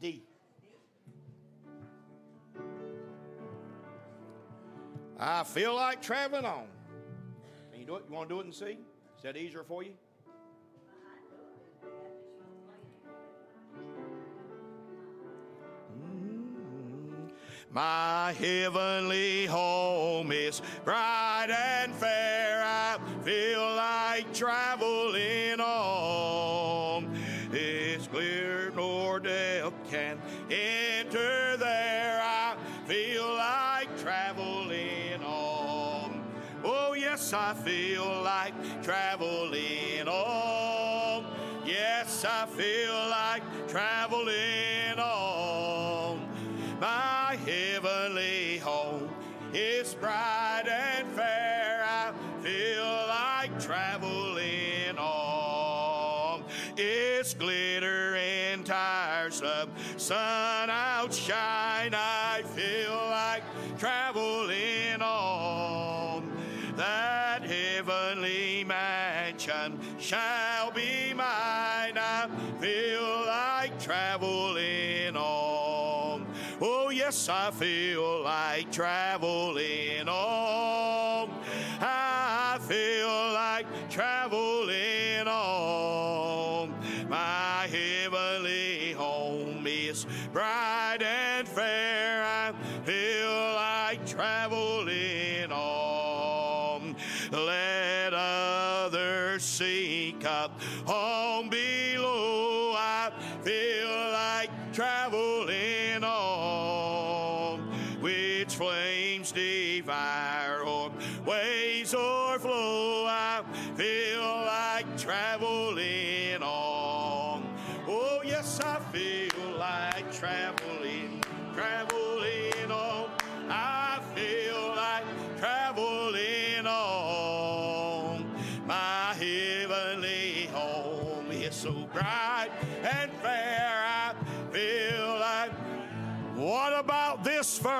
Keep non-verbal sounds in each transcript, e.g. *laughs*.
D. I feel like traveling on. Can you do it? You want to do it and see? Is that easier for you? Mm-hmm. My heavenly home is bright and fair. I feel like traveling on. Sun outshine. I feel like traveling on. That heavenly mansion shall be mine. I feel like traveling on. Oh, yes, I feel like traveling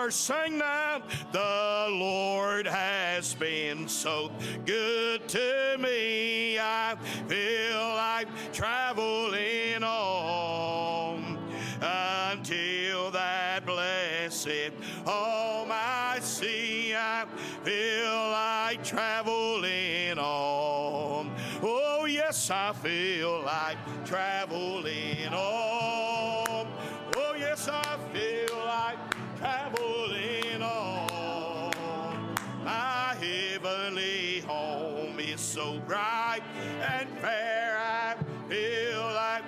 verse? Sing now. The Lord has been so good to me. I feel like traveling on until that blessed oh, home I see. I feel like traveling on. Oh, yes, I feel like traveling on. Oh, yes, I so bright and fair. I feel like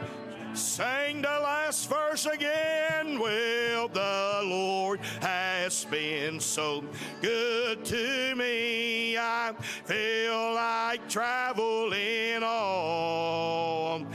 Sing the last verse again. Well, the Lord has been so good to me. I feel like traveling on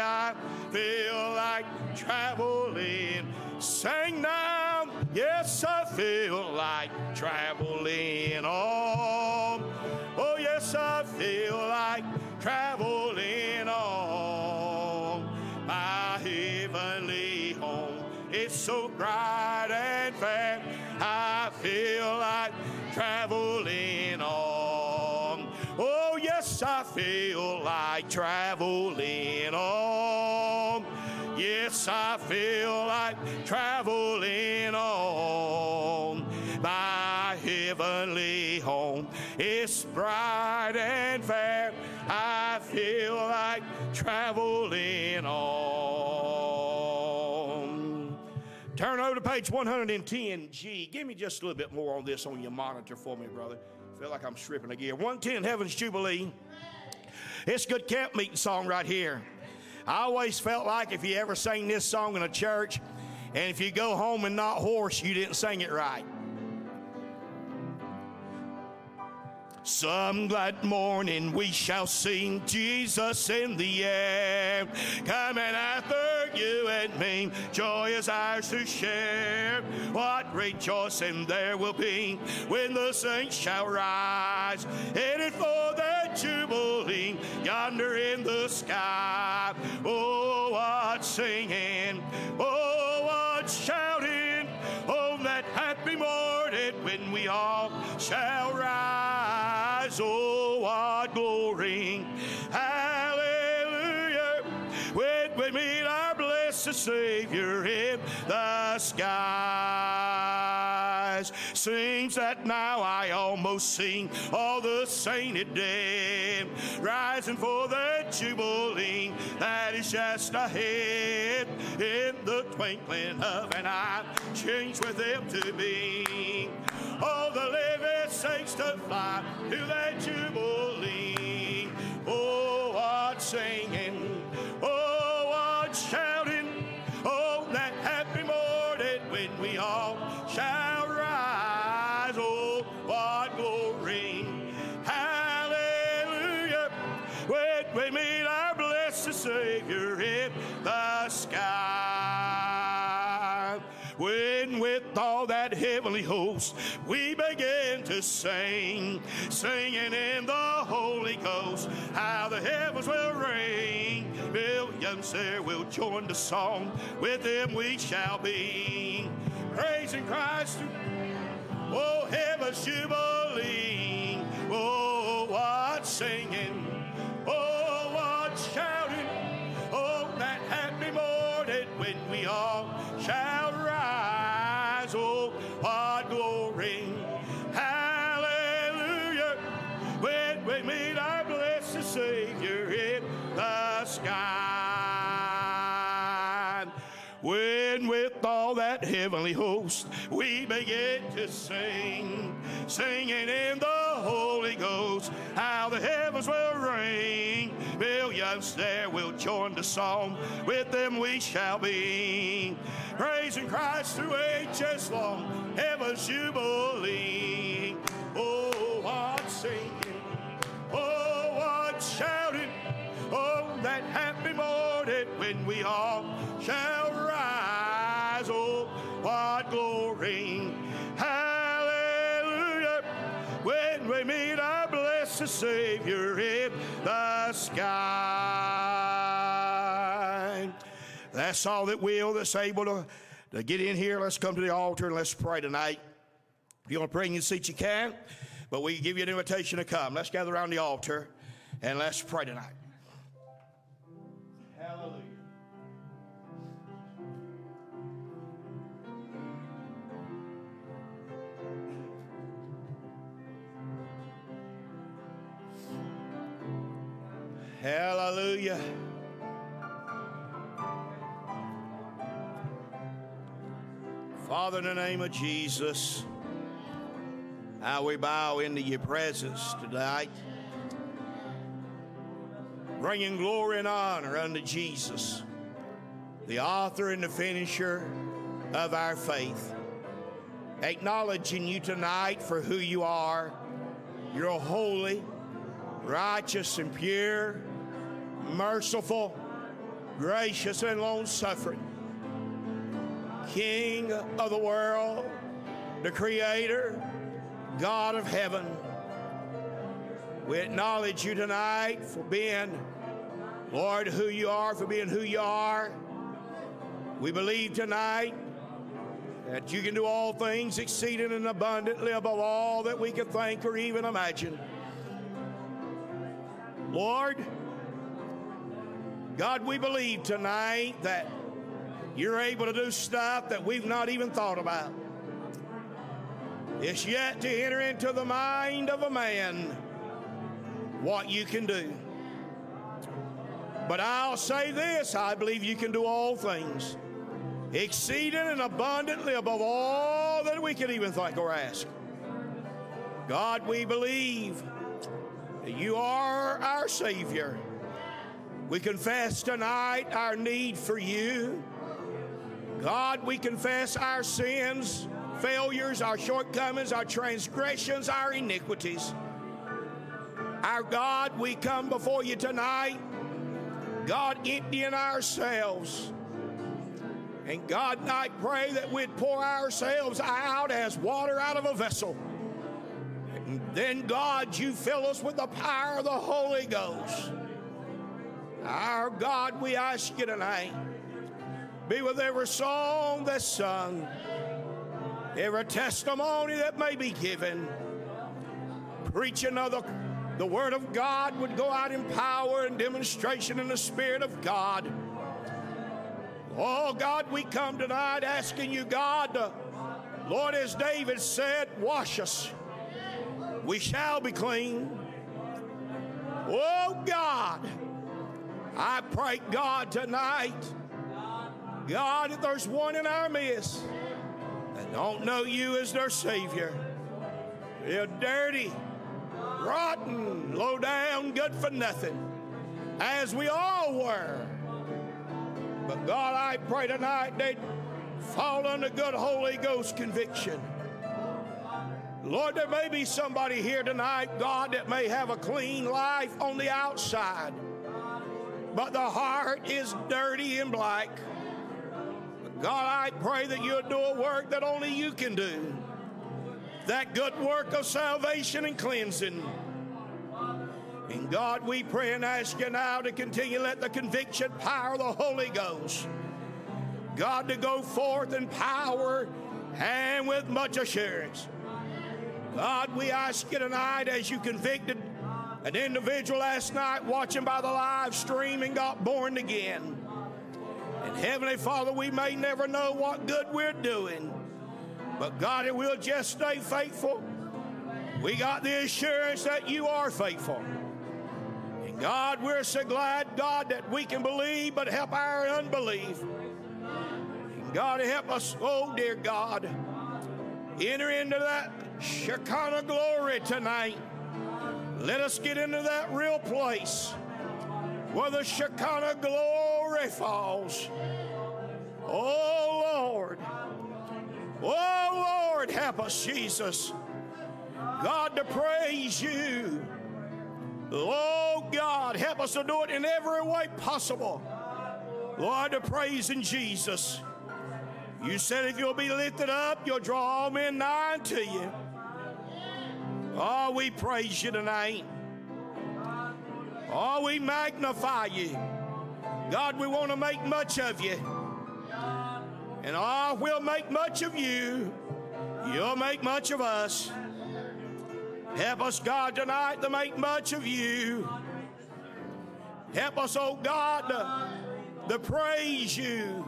I feel like traveling. Sing now, yes, I feel like traveling on. Oh, yes, I feel like traveling on. My heavenly home is so bright and fair. I feel like traveling yes, I feel like traveling on. Yes, I feel like traveling on. My heavenly home is bright and fair. I feel like traveling on. Turn over to page 110G. Give me just a little bit more on this on your monitor for me, brother. feel like I'm stripping again. 110 Heaven's Jubilee. It's good camp meeting song right here. I always felt like if you ever sang this song in a church, and if you go home and not hoarse, you didn't sing it right. Some glad morning we shall sing Jesus in the air. Coming after you and me, joy is ours to share. What rejoicing there will be when the saints shall rise. Headed for the jubilee yonder in the sky. Oh, what singing! Oh, what shouting! Morning when we all shall rise. Oh, what glory! Hallelujah! When we meet blessed Savior in the skies. Seems that now I almost sing all the sainted dead, rising for the jubilee that is just ahead. In the twinkling of an eye, change with them to be. All the living saints to fly to that jubilee. Oh, what singing! Sing, singing in the Holy Ghost, how the heavens will ring. Millions there will join the song, with them we shall be. Praising Christ, oh heaven's jubilee, oh what singing, oh what shouting, oh that happy morning when we all shall heavenly host we begin to sing, singing in the Holy Ghost, how the heavens will ring. Millions there will join the song, with them we shall be. Praising Christ through ages long, heaven's jubilee. Oh, what singing, oh, what shouting, oh, that happy morning when we all shall rise. What glory, hallelujah, when we meet our blessed Savior in the sky. That's all that will, that's able to, to get in here. Let's come to the altar and let's pray tonight. If you want to pray in your seat, you can. But we give you an invitation to come. Let's gather around the altar and let's pray tonight. Hallelujah. Hallelujah. Father, in the name of Jesus, how we bow into your presence tonight, bringing glory and honor unto Jesus, the author and the finisher of our faith. Acknowledging you tonight for who you are. You're holy, righteous, and pure, merciful, gracious, and long suffering. King of the world, the Creator, God of heaven. We acknowledge you tonight for being, Lord, who you are, for being who you are. We believe tonight that you can do all things exceeding and abundantly above all that we can think or even imagine. Lord, God, we believe tonight that you're able to do stuff that we've not even thought about. It's yet to enter into the mind of a man what you can do. But I'll say this I believe you can do all things, exceeding and abundantly above all that we can even think or ask. God, we believe that you are our Savior. We confess tonight our need for you. God, we confess our sins, failures, our shortcomings, our transgressions, our iniquities. Our God, we come before you tonight, God, emptying ourselves. And God, I pray that we'd pour ourselves out as water out of a vessel. And then, God, you fill us with the power of the Holy Ghost. Our God, we ask you tonight, be with every song that's sung, every testimony that may be given. Preaching of the, Word of God would go out in power and demonstration in the Spirit of God. Oh, God, we come tonight asking you, God, Lord, as David said, wash us. We shall be clean. Oh, God. I pray, God, tonight, God, if there's one in our midst that don't know you as their Savior, they're dirty, rotten, low down, good for nothing, as we all were. But God, I pray tonight they'd fall under good Holy Ghost conviction. Lord, there may be somebody here tonight, God, that may have a clean life on the outside but the heart is dirty and black. God, I pray that you'll do a work that only you can do. That good work of salvation and cleansing. And God, we pray and ask you now to continue let the conviction power of the Holy Ghost. God, to go forth in power and with much assurance. God, we ask you tonight as you convicted an individual last night watching by the live stream and got born again. And Heavenly Father, we may never know what good we're doing, but God, it will just stay faithful. We got the assurance that you are faithful. And God, we're so glad, God, that we can believe, but help our unbelief. And God, help us, oh dear God, enter into that Shekinah glory tonight. Let us get into that real place where the Shekinah glory falls. Oh Lord. Oh Lord, help us, Jesus. God, to praise you. Oh God, help us to do it in every way possible. Lord, to praise in Jesus. You said if you'll be lifted up, you'll draw all men nigh to you. Oh, we praise you tonight. Oh, we magnify you. God, we want to make much of you. And oh, we'll make much of you. You'll make much of us. Help us, God, tonight to make much of you. Help us, oh God, to, to praise you.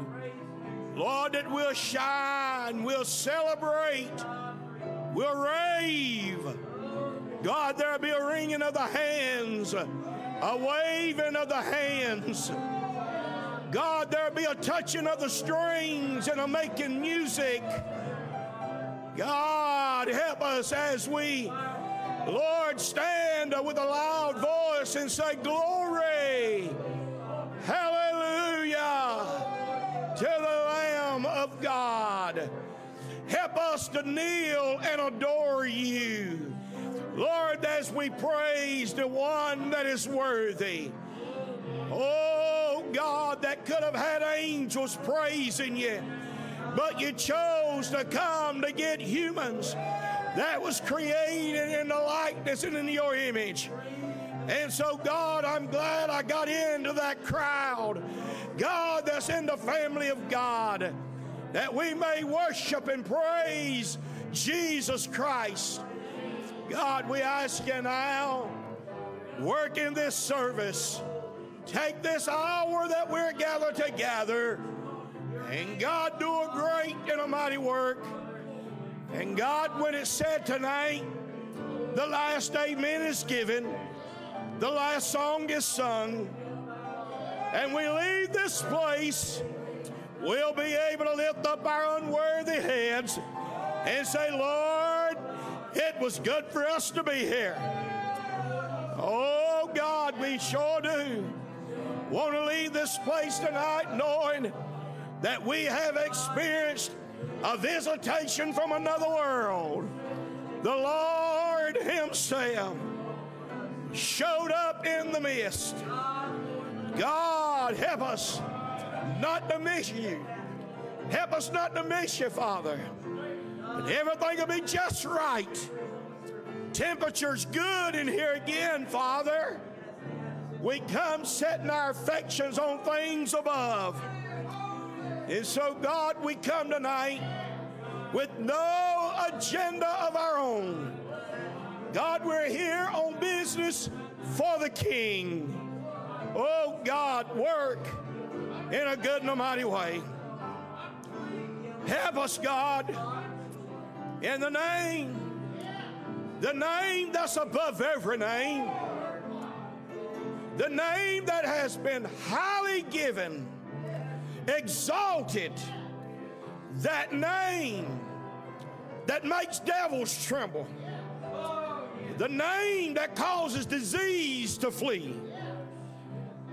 Lord, that we'll shine, we'll celebrate, we'll rave. God, there'll be a wringing of the hands, a waving of the hands. God, there'll be a touching of the strings and a making music. God, help us as we, Lord, stand with a loud voice and say, Glory, hallelujah to the Lamb of God. Help us to kneel and adore you. Lord, as we praise the one that is worthy. Oh, God, that could have had angels praising you, but you chose to come to get humans that was created in the likeness and in your image. And so, God, I'm glad I got into that crowd. God, that's in the family of God, that we may worship and praise Jesus Christ. God, we ask you now, work in this service. Take this hour that we're gathered together, and God, do a great and a mighty work. And God, when it's said tonight, the last amen is given, the last song is sung, and we leave this place, we'll be able to lift up our unworthy heads and say, Lord, it was good for us to be here. Oh, God, we sure do. want to leave this place tonight knowing that we have experienced a visitation from another world. The Lord Himself showed up in the midst. God, help us not to miss you. Help us not to miss you, Father. And everything will be just right. Temperature's good in here again, Father. We come setting our affections on things above. And so, God, we come tonight with no agenda of our own. God, we're here on business for the King. Oh, God, work in a good and a mighty way. Help us, God, in the name, the name that's above every name, the name that has been highly given, exalted, that name that makes devils tremble, the name that causes disease to flee,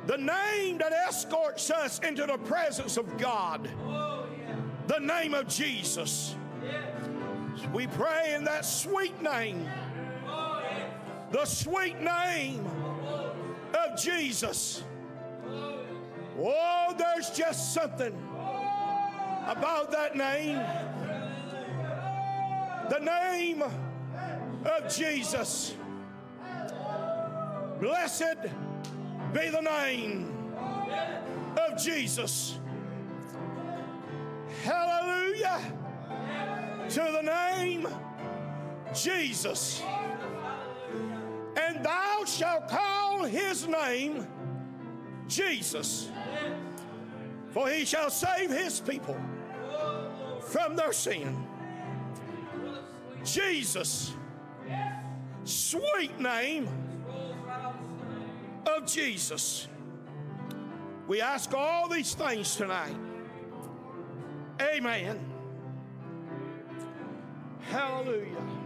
the name that escorts us into the presence of God, the name of Jesus. We pray in that sweet name, the sweet name of Jesus. Oh, there's just something about that name. The name of Jesus. Blessed be the name of Jesus. Hallelujah to the name Jesus. And thou shalt call his name Jesus. For he shall save his people from their sin. Jesus, sweet name of Jesus. We ask all these things tonight. Amen. Hallelujah.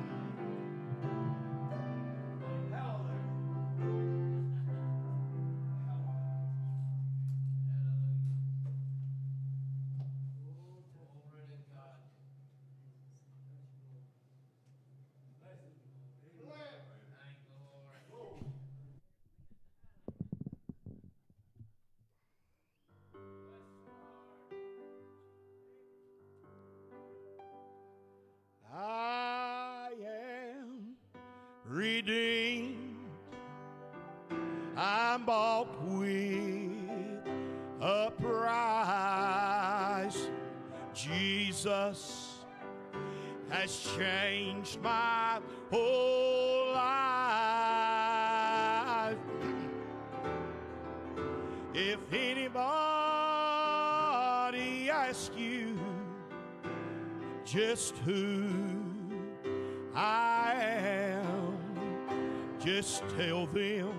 If anybody asks you just who I am, just tell them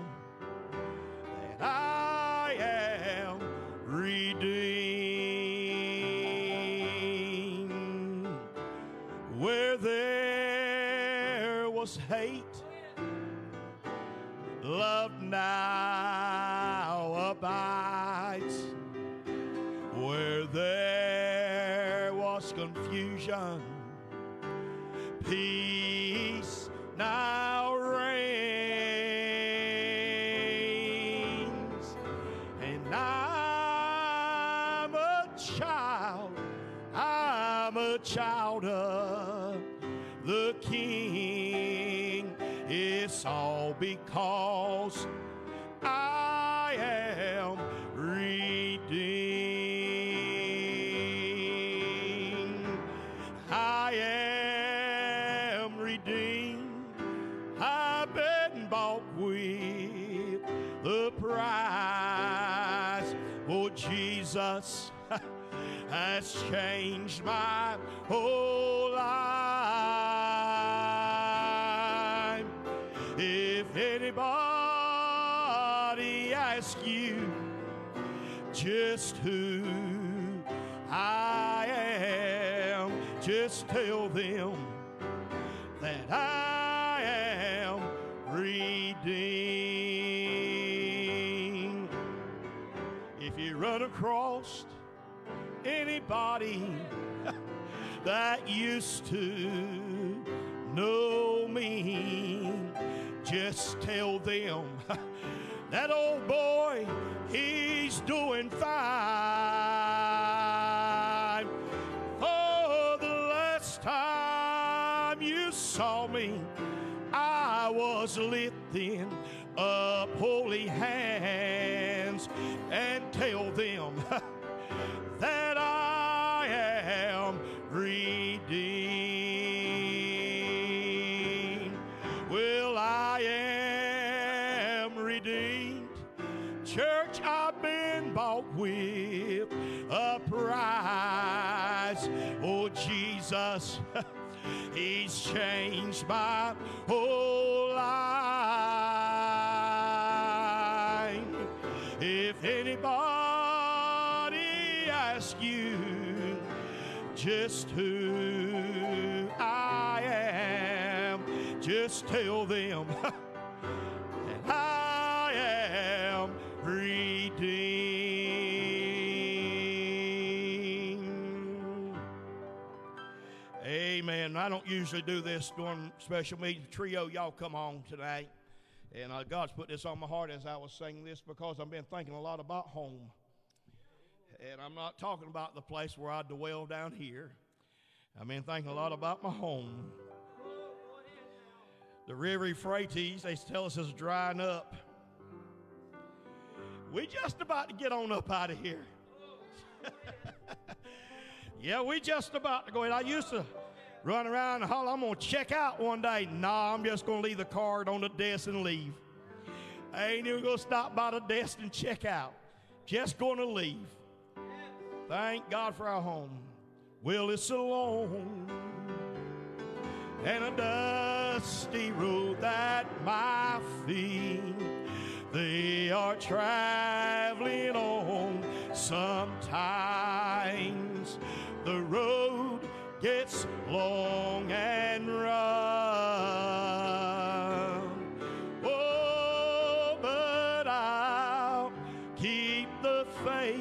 has changed my whole life. If anybody asks you just who that used to changed my whole life. If anybody asks you just who I am, just tell them *laughs* I don't usually do this during special meeting. Trio, y'all come on tonight. And uh, God's put this on my heart as I was saying this because I've been thinking a lot about home. And I'm not talking about the place where I dwell down here. I've been thinking a lot about my home. The river Euphrates, they tell us, is drying up. We're just about to get on up out of here. *laughs* yeah, we just about to go in. I used to run around and holler, I'm going to check out one day. Nah, I'm just going to leave the card on the desk and leave. I ain't even going to stop by the desk and check out. Just going to leave. Thank God for our home. Well, it's a long and a dusty road that my feet they are traveling on. Sometimes the road gets long and rough. Oh, but I'll keep the faith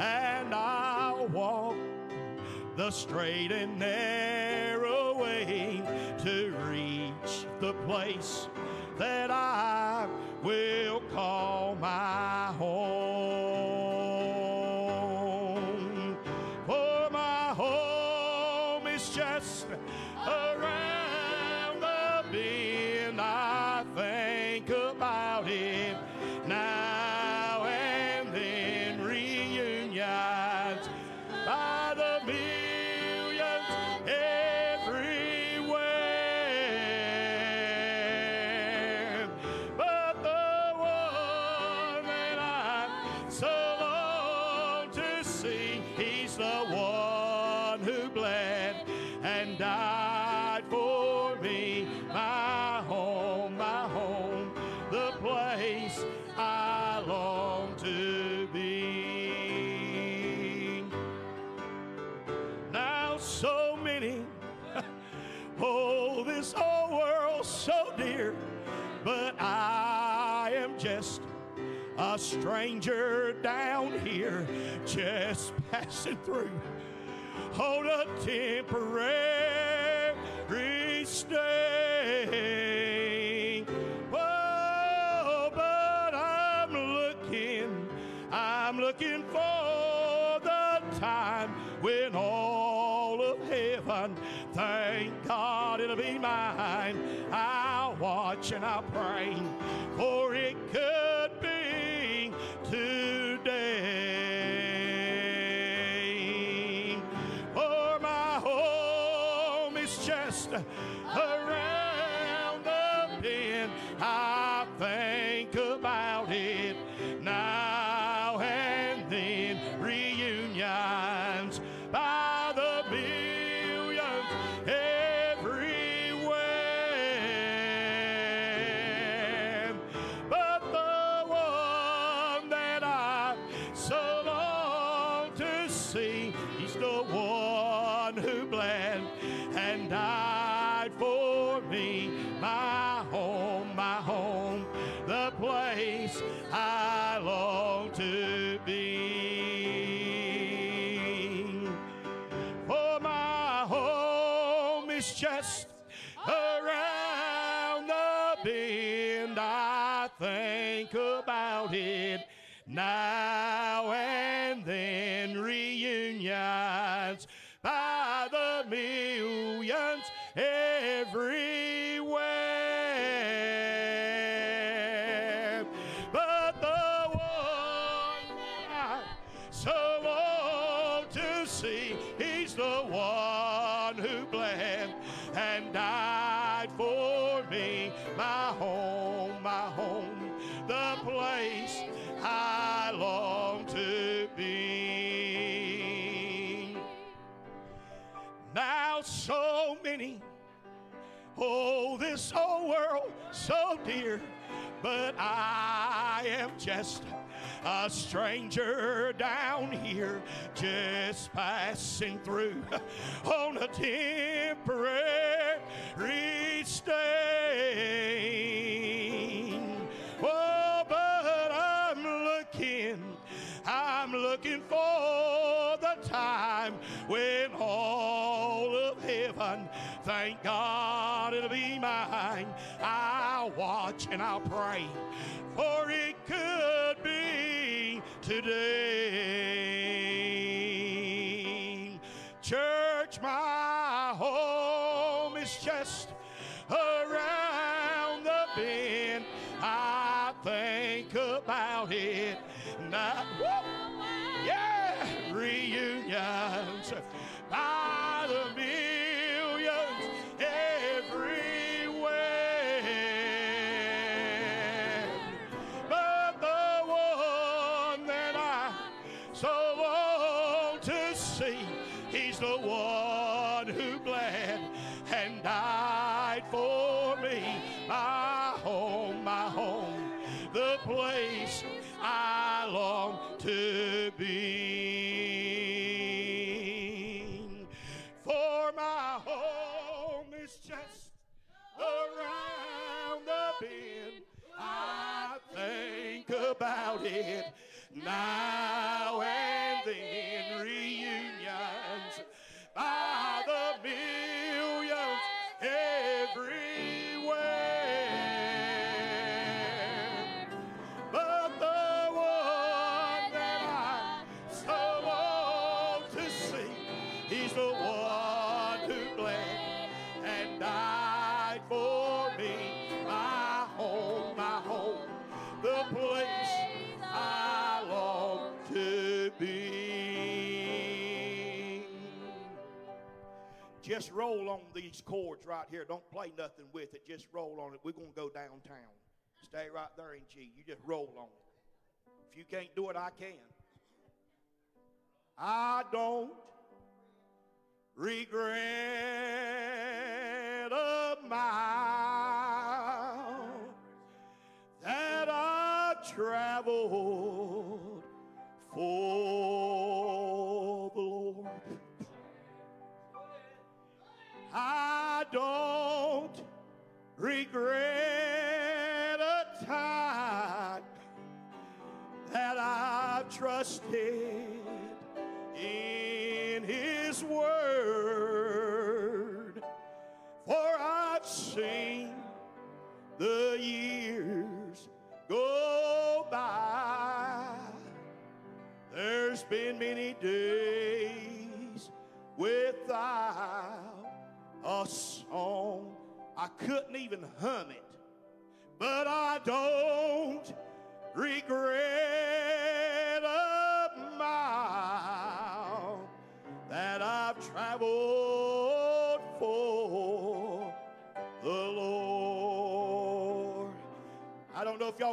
and I'll walk the straight and narrow way to reach the place that I will call my home. Stranger down here, just passing through. Hold a temporary stay. Oh, but I'm looking, I'm looking for the time when all of heaven, thank God it'll be mine. I'll watch and I'll pray, for it could around so dear, but I am just a stranger down here, just passing through *laughs* on a temporary stay. Oh, but I'm looking, I'm looking for the time when all of heaven, thank God it'll be mine. I'll watch and I'll pray, for it could be today. Church, my Just roll on these chords right here. Don't play nothing with it. Just roll on it. We're going to go downtown. Stay right there in G. You just roll on it. If you can't do it, I can. I don't regret a mile that I traveled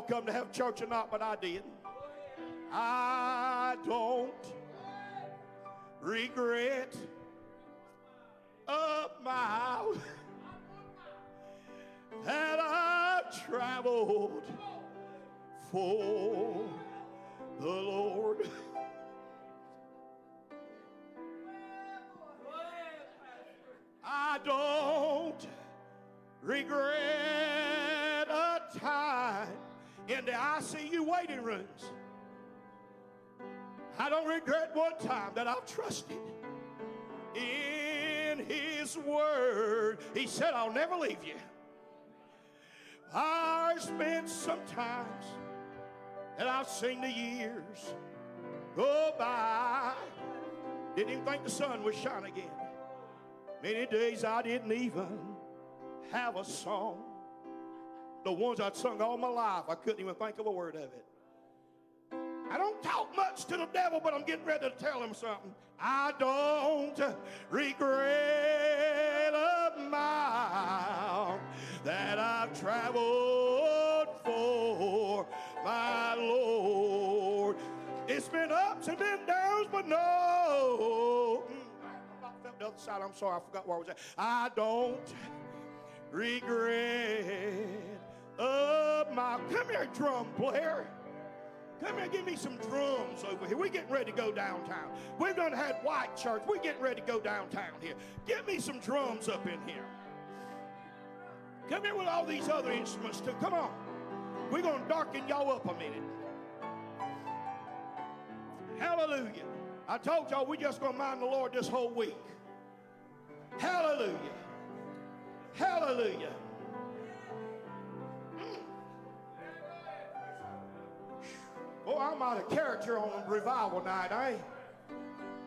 come to have church or not, but I did. I don't regret a mile that I've traveled for the Lord. I don't regret Regret one time that I've trusted in His Word, He said, I'll never leave you. There's been sometimes that I've seen the years go by. Didn't even think the sun would shine again. Many days I didn't even have a song. The ones I'd sung all my life, I couldn't even think of a word of it. I don't talk much to the devil, but I'm getting ready to tell him something. I don't regret a mile that I've traveled for my Lord. It's been ups and been downs, but no. Mm, the other side. I'm sorry, I forgot where I was at. I don't regret a mile. Come here, drum player. Come here, give me some drums over here. We're getting ready to go downtown. We've done had white church. We're getting ready to go downtown here. Give me some drums up in here. Come here with all these other instruments too. Come on. We're going to darken y'all up a minute. Hallelujah. I told y'all we're just going to mind the Lord this whole week. Hallelujah. Hallelujah. Oh, I'm out of character on revival night, eh?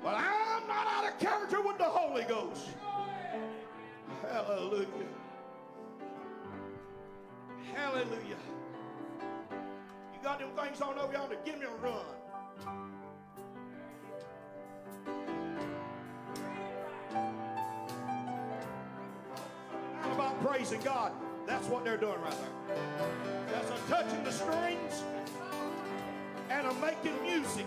But I'm not out of character with the Holy Ghost. Hallelujah. Hallelujah. You got them things on over yonder? Give me a run. About praising God. That's what they're doing right there. That's a touching the strings and a making music.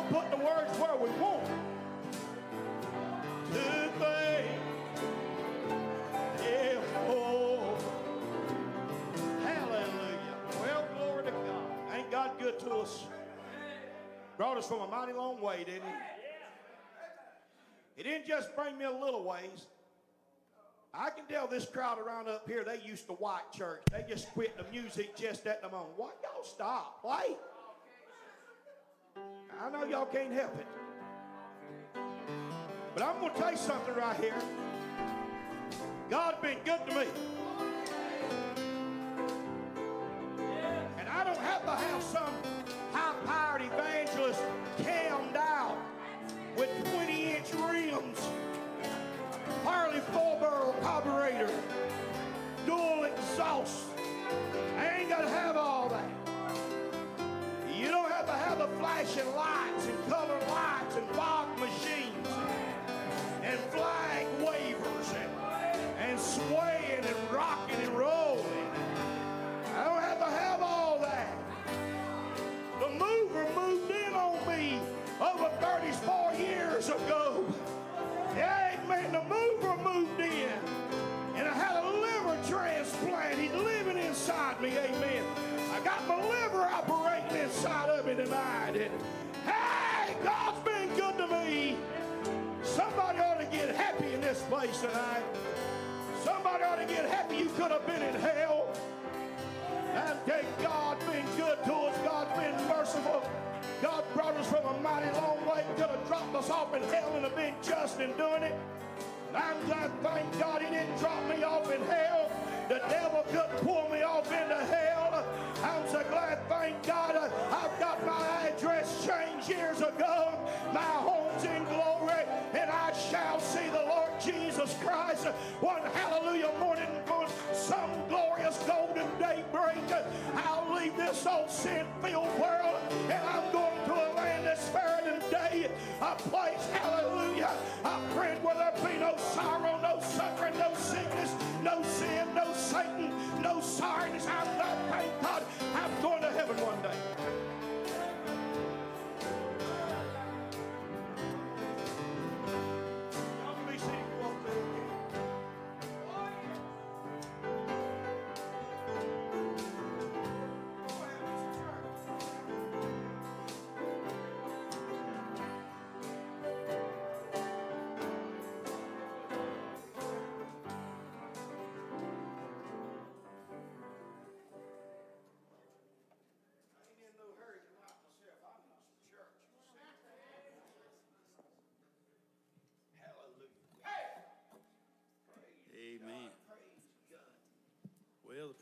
Where we want to be. Yeah, oh, hallelujah. Well, glory to God. Ain't God good to us? Brought us from a mighty long way, didn't he? He didn't just bring me a little ways. I can tell this crowd around up here, they used to white church. They just quit the music just at the moment. Why y'all stop? Play. I know y'all can't help it. But I'm going to tell you something right here. God's been good to me. And I don't have to have some high-powered evangelist cammed out with 20-inch rims, Holley four-barrel carburetor, dual exhaust. I ain't got to have all that. Flashing lights and colored lights and fog machines and flag wavers and, and swaying and rocking and rolling. I don't have to have all that. The mover moved in on me over 34 years ago. Yeah, amen. The mover moved in. And I had a liver transplant. He's living inside me. Amen. I got my liver operating inside of me tonight. And hey, God's been good to me. Somebody ought to get happy in this place tonight. Somebody ought to get happy you could have been in hell. And thank God been good to us. God been merciful. God brought us from a mighty long way. Could have dropped us off in hell and have been just in doing it. I'm glad, thank God he didn't drop me off in hell. The devil couldn't pull me off into hell. I'm so glad, thank God, I've got my address changed years ago. My home's in glory, and I shall see the Lord Jesus Christ one hallelujah morning on some glorious golden daybreak. I'll leave this old sin-filled world, and I'm going to a land that's fairer than day, a place, hallelujah, a friend where there be no sorrow, no suffering, no sickness, no sin, no Satan, no sorrows. I'm not, thank God, I'm going to heaven one day.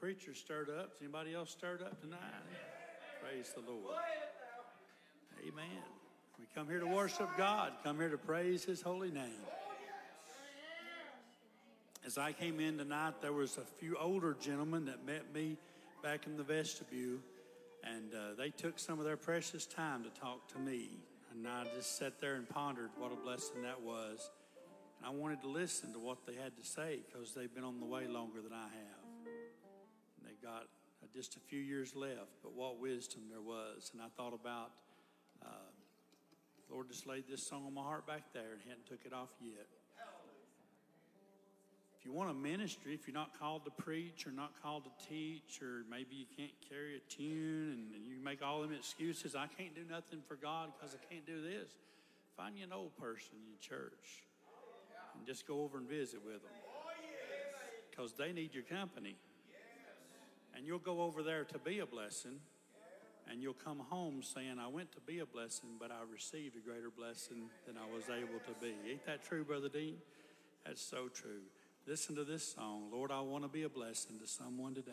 Preacher stirred up. Is anybody else stirred up tonight? Praise the Lord. Amen. We come here to worship God, come here to praise His holy name. As I came in tonight, there was a few older gentlemen that met me back in the vestibule, and uh, they took some of their precious time to talk to me. And I just sat there and pondered what a blessing that was. And I wanted to listen to what they had to say because they've been on the way longer than I have. And got uh, just a few years left, but what wisdom there was. And I thought about, uh, Lord just laid this song on my heart back there and hadn't took it off yet. If you want a ministry, if you're not called to preach or not called to teach, or maybe you can't carry a tune and you make all them excuses, I can't do nothing for God because I can't do this. Find you an old person in church and just go over and visit with them because they need your company. And you'll go over there to be a blessing, and you'll come home saying, I went to be a blessing, but I received a greater blessing than I was able to be. Ain't that true, Brother Dean? That's so true. Listen to this song Lord, I want to be a blessing to someone today.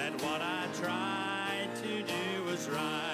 that what I tried to do was right.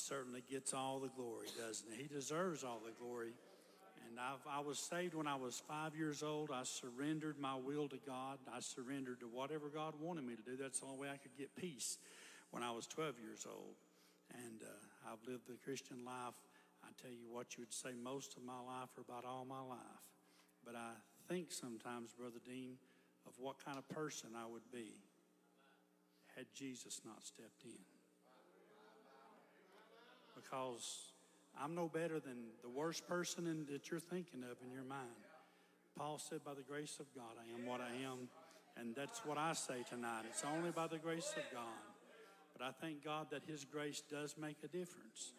certainly gets all the glory, doesn't he? He deserves all the glory. And I've, i was saved when I was five years old. I surrendered my will to God. I surrendered to whatever God wanted me to do. That's the only way I could get peace when I was 12 years old. And uh, I've lived the Christian life. I tell you what, you would say most of my life or about all my life. But I think sometimes, Brother Dean, of what kind of person I would be had Jesus not stepped in because I'm no better than the worst person in, that you're thinking of in your mind. Paul said, By the grace of God, I am what I am. And that's what I say tonight. It's only by the grace of God. But I thank God that His grace does make a difference.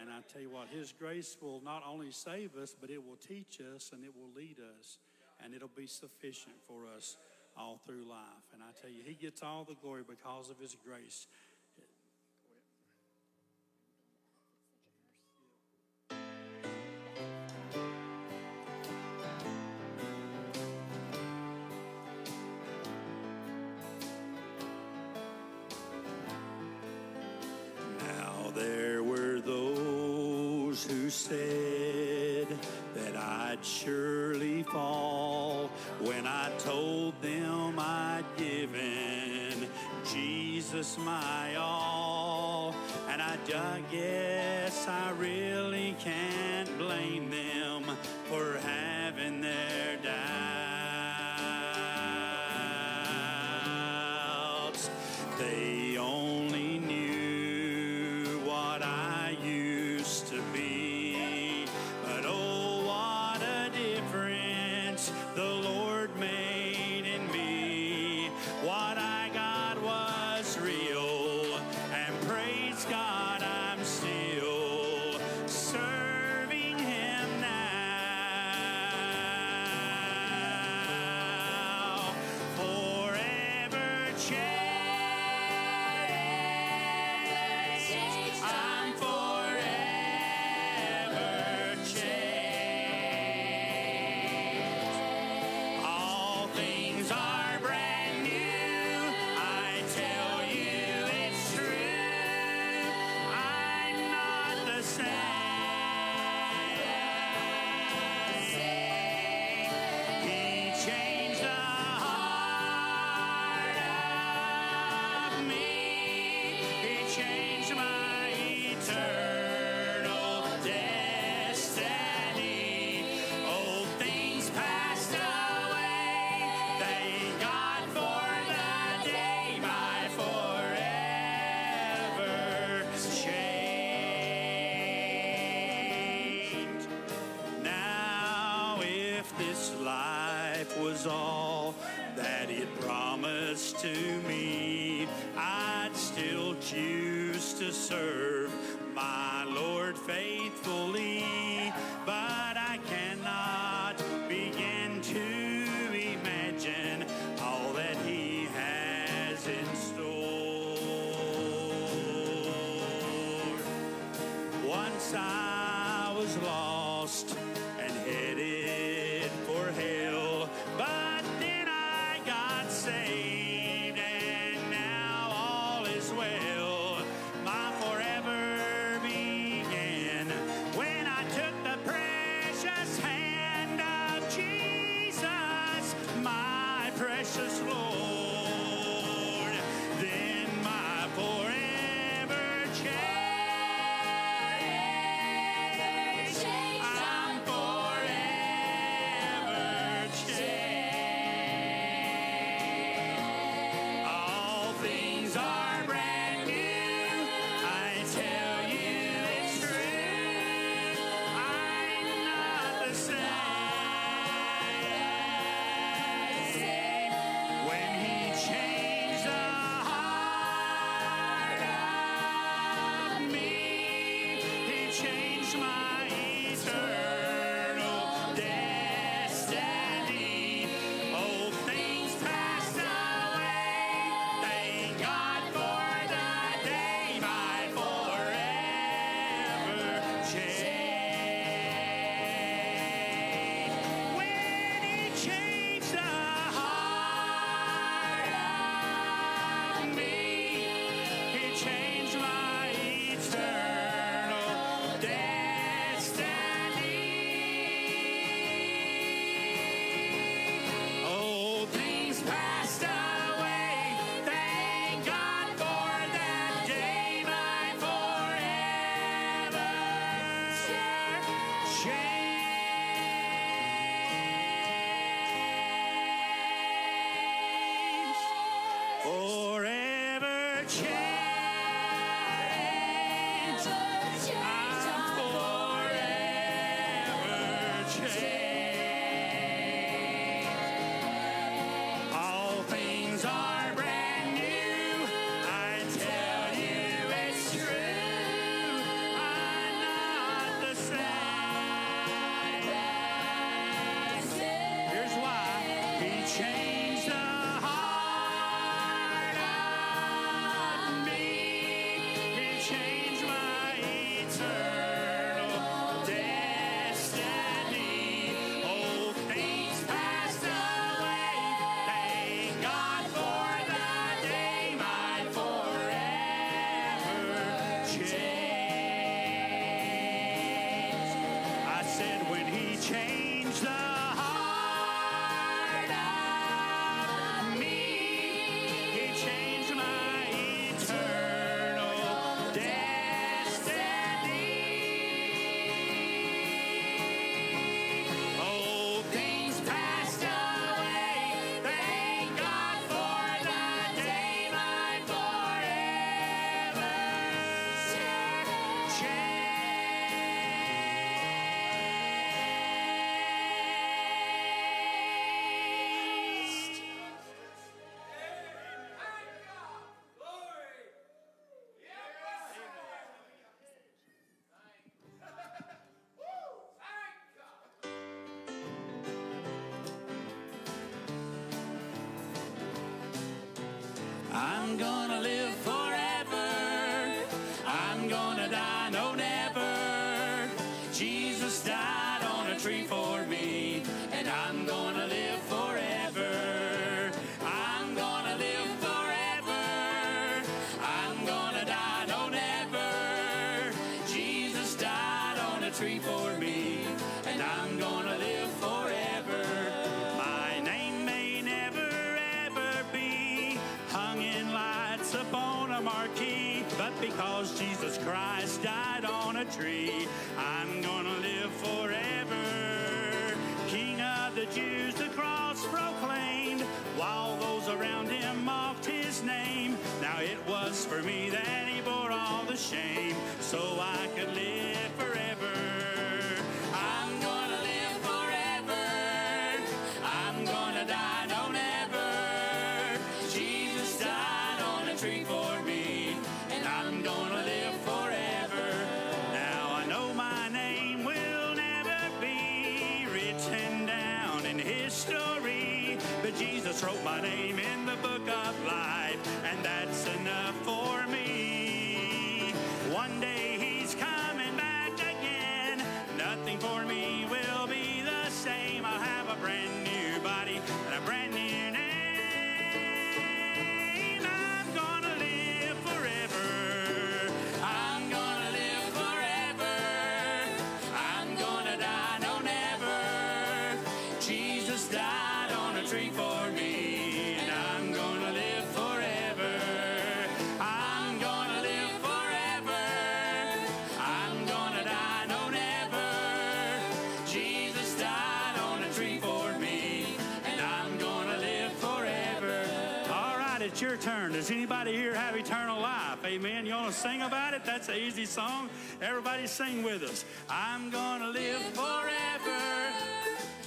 And I tell you what, His grace will not only save us, but it will teach us and it will lead us. And it'll be sufficient for us all through life. And I tell you, He gets all the glory because of His grace. I'd surely fall when I told them I'd given Jesus my all. And I guess I really can't blame tree, I'm gonna live forever. King of the Jews, the cross proclaimed, while those around him mocked his name. Now it was for me that he bore all the shame, so I could live but wrote my name in the book of life, and that's enough for me. One day he's coming back again. Nothing for me will be the same. I'll have a brand it's your turn. Does anybody here have eternal life? Amen. You want to sing about it? That's an easy song. Everybody sing with us. I'm gonna live forever.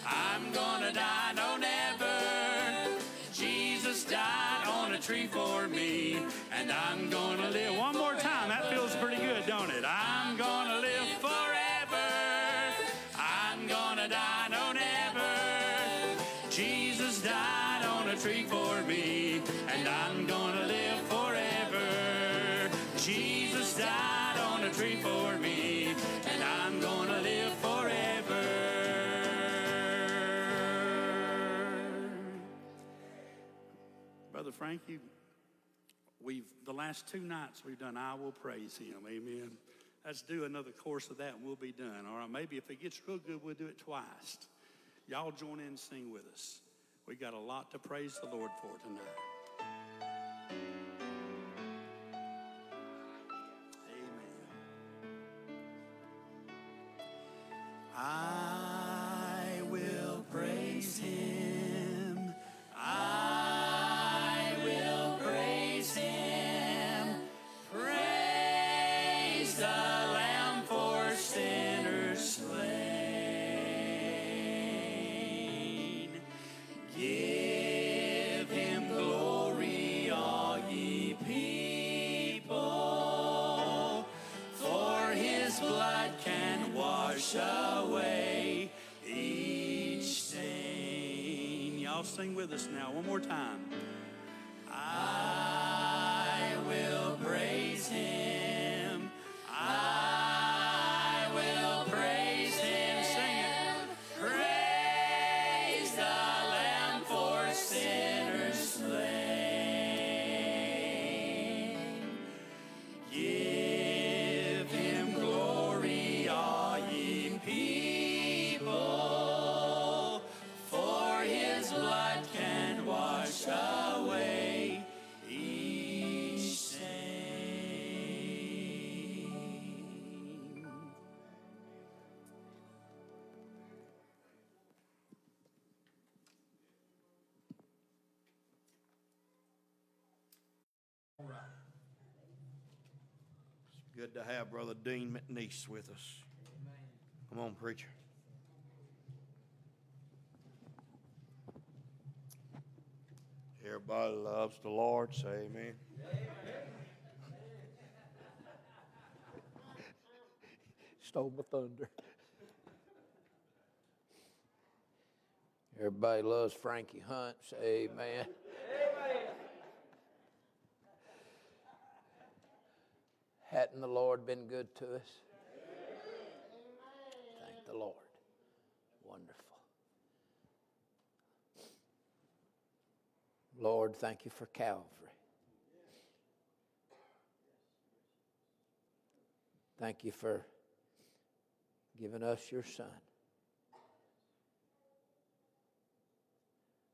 I'm gonna die, no never. Jesus died on a tree for me, and I'm gonna live. Brother Frank, you, we've the last two nights we've done I will praise him. Amen. Let's do another course of that and we'll be done. All right, maybe if it gets real good, we'll do it twice. Y'all join in and sing with us. We got a lot to praise the Lord for tonight. Amen. I Y'all sing with us now, one more time. Good to have Brother Dean McNeese with us. Come on, preacher. Everybody loves the Lord. Say amen. *laughs* Stole my thunder. Everybody loves Frankie Hunt. Say amen. Hadn't the Lord been good to us? Thank the Lord. Wonderful. Lord, thank you for Calvary. Thank you for giving us your Son.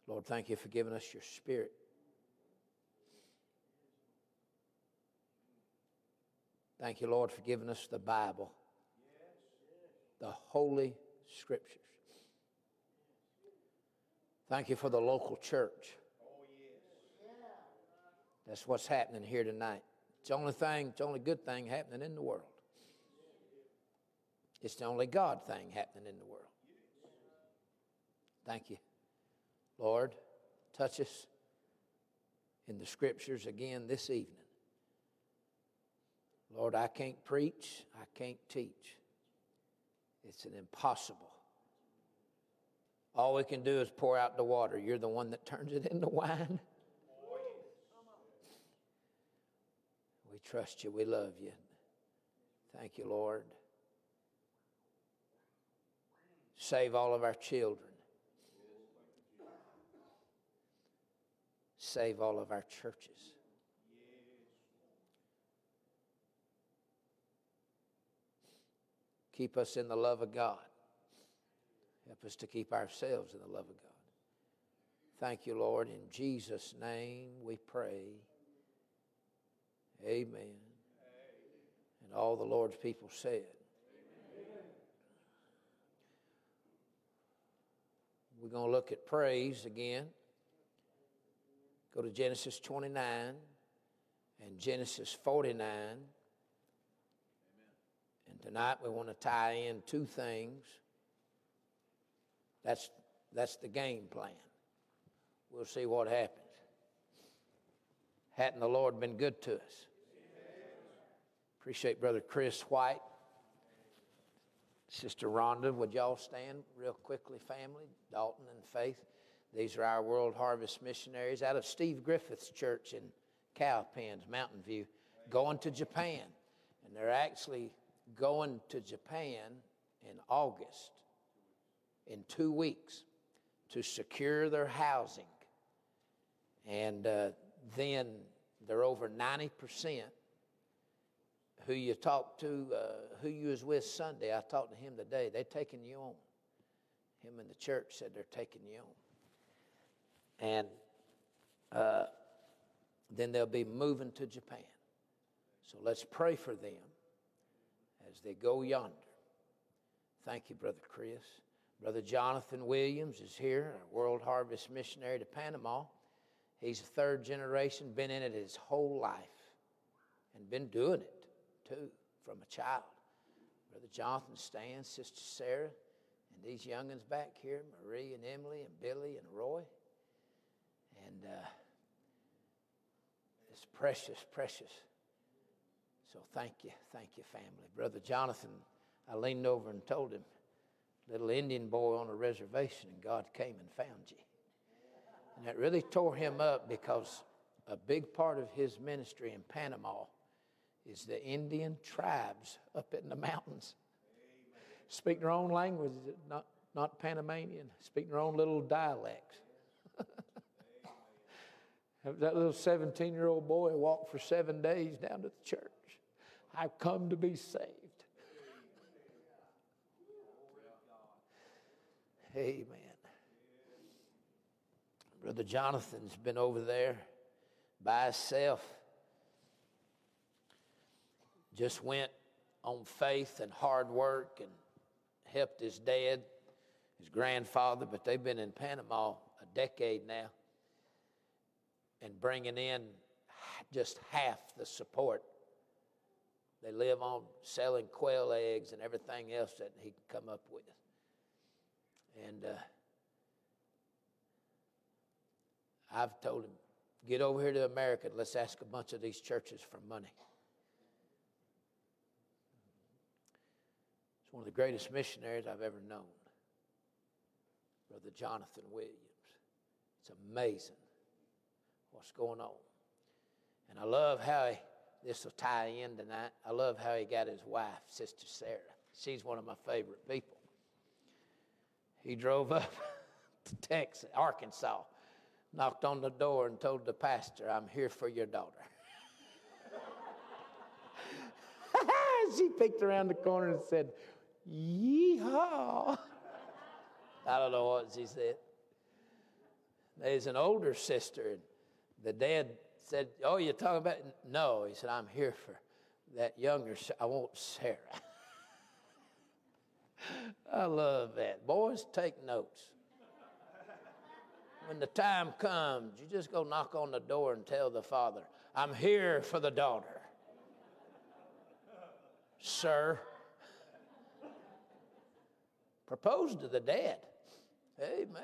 Lord, thank you for giving us your Spirit. Thank you, Lord, for giving us the Bible, the Holy Scriptures. Thank you for the local church. That's what's happening here tonight. It's the only thing, it's the only good thing happening in the world. It's the only God thing happening in the world. Thank you. Lord, touch us in the scriptures again this evening. Lord, I can't preach, I can't teach. It's an impossible. All we can do is pour out the water. You're the one that turns it into wine. We trust you. We love you. Thank you, Lord. Save all of our children. Save all of our churches. Keep us in the love of God. Help us to keep ourselves in the love of God. Thank you, Lord. In Jesus' name we pray. Amen. And all the Lord's people said. We're going to look at praise again. Go to Genesis 29 and Genesis 49. Tonight we want to tie in two things. That's, that's the game plan. We'll see what happens. Hadn't the Lord been good to us? Appreciate Brother Chris White. Sister Rhonda, would y'all stand real quickly, family? Dalton and Faith. These are our World Harvest missionaries out of Steve Griffith's church in Cowpens, Mountain View, going to Japan. And they're actually going to Japan in August, in two weeks, to secure their housing. And uh, then they're over 90% who you talked to, uh, who you was with Sunday. I talked to him today. They're taking you on. Him and the church said they're taking you on. And uh, then they'll be moving to Japan. So let's pray for them as they go yonder. Thank you, Brother Chris. Brother Jonathan Williams is here, a World Harvest missionary to Panama. He's a third generation, been in it his whole life, and been doing it too from a child. Brother Jonathan Stan, Sister Sarah, and these youngins back here, Marie and Emily and Billy and Roy. And uh, it's precious, precious. So thank you, thank you, family. Brother Jonathan, I leaned over and told him, little Indian boy on a reservation, and God came and found you. And that really tore him up because a big part of his ministry in Panama is the Indian tribes up in the mountains. Speak their own language, not, not Panamanian, speak their own little dialects. *laughs* that little 17 year old boy walked for seven days down to the church. I've come to be saved. Amen. Brother Jonathan's been over there by himself. Just went on faith and hard work and helped his dad, his grandfather, but they've been in Panama a decade now and bringing in just half the support. They live on selling quail eggs and everything else that he can come up with. And uh, I've told him, get over here to America and let's ask a bunch of these churches for money. It's one of the greatest missionaries I've ever known, Brother Jonathan Williams. It's amazing what's going on. And I love how he, this will tie in tonight. I love how he got his wife, Sister Sarah. She's one of my favorite people. He drove up *laughs* to Texas, Arkansas, knocked on the door and told the pastor, I'm here for your daughter. *laughs* she peeked around the corner and said, Yeehaw. I don't know what she said. There's an older sister, and the dad said, Oh, you're talking about? No. He said, I'm here for that younger, I want Sarah. *laughs* I love that. Boys, take notes. When the time comes, you just go knock on the door and tell the father, I'm here for the daughter. Sir, propose to the dad. Amen.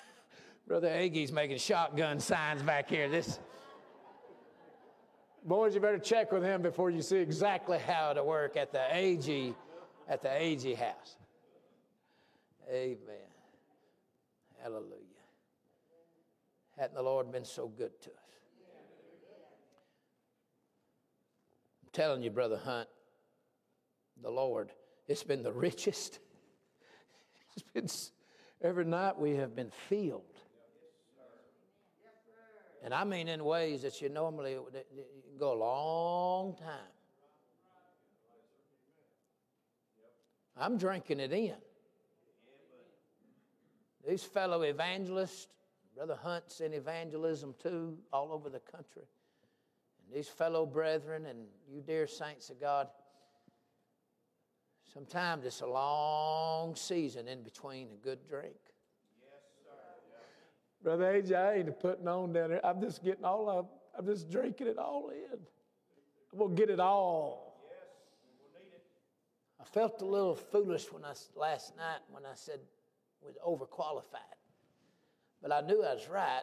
*laughs* Brother Aggie's making shotgun signs back here. This boys, you better check with him before you see exactly how to work at the AG at the AG house. Amen. Hallelujah. Hadn't the Lord been so good to us? I'm telling you, Brother Hunt, the Lord, it's been the richest. *laughs* It's been every night we have been filled. And I mean in ways that you normally go a long time. I'm drinking it in. These fellow evangelists, Brother Hunt's in evangelism too, all over the country. And these fellow brethren and you dear saints of God, sometimes it's a long season in between a good drink. Brother AJ, I ain't putting on down there. I'm just getting all of I'm just drinking it all in. I'm gonna get it all. I felt a little foolish when I last night when I said was overqualified. But I knew I was right,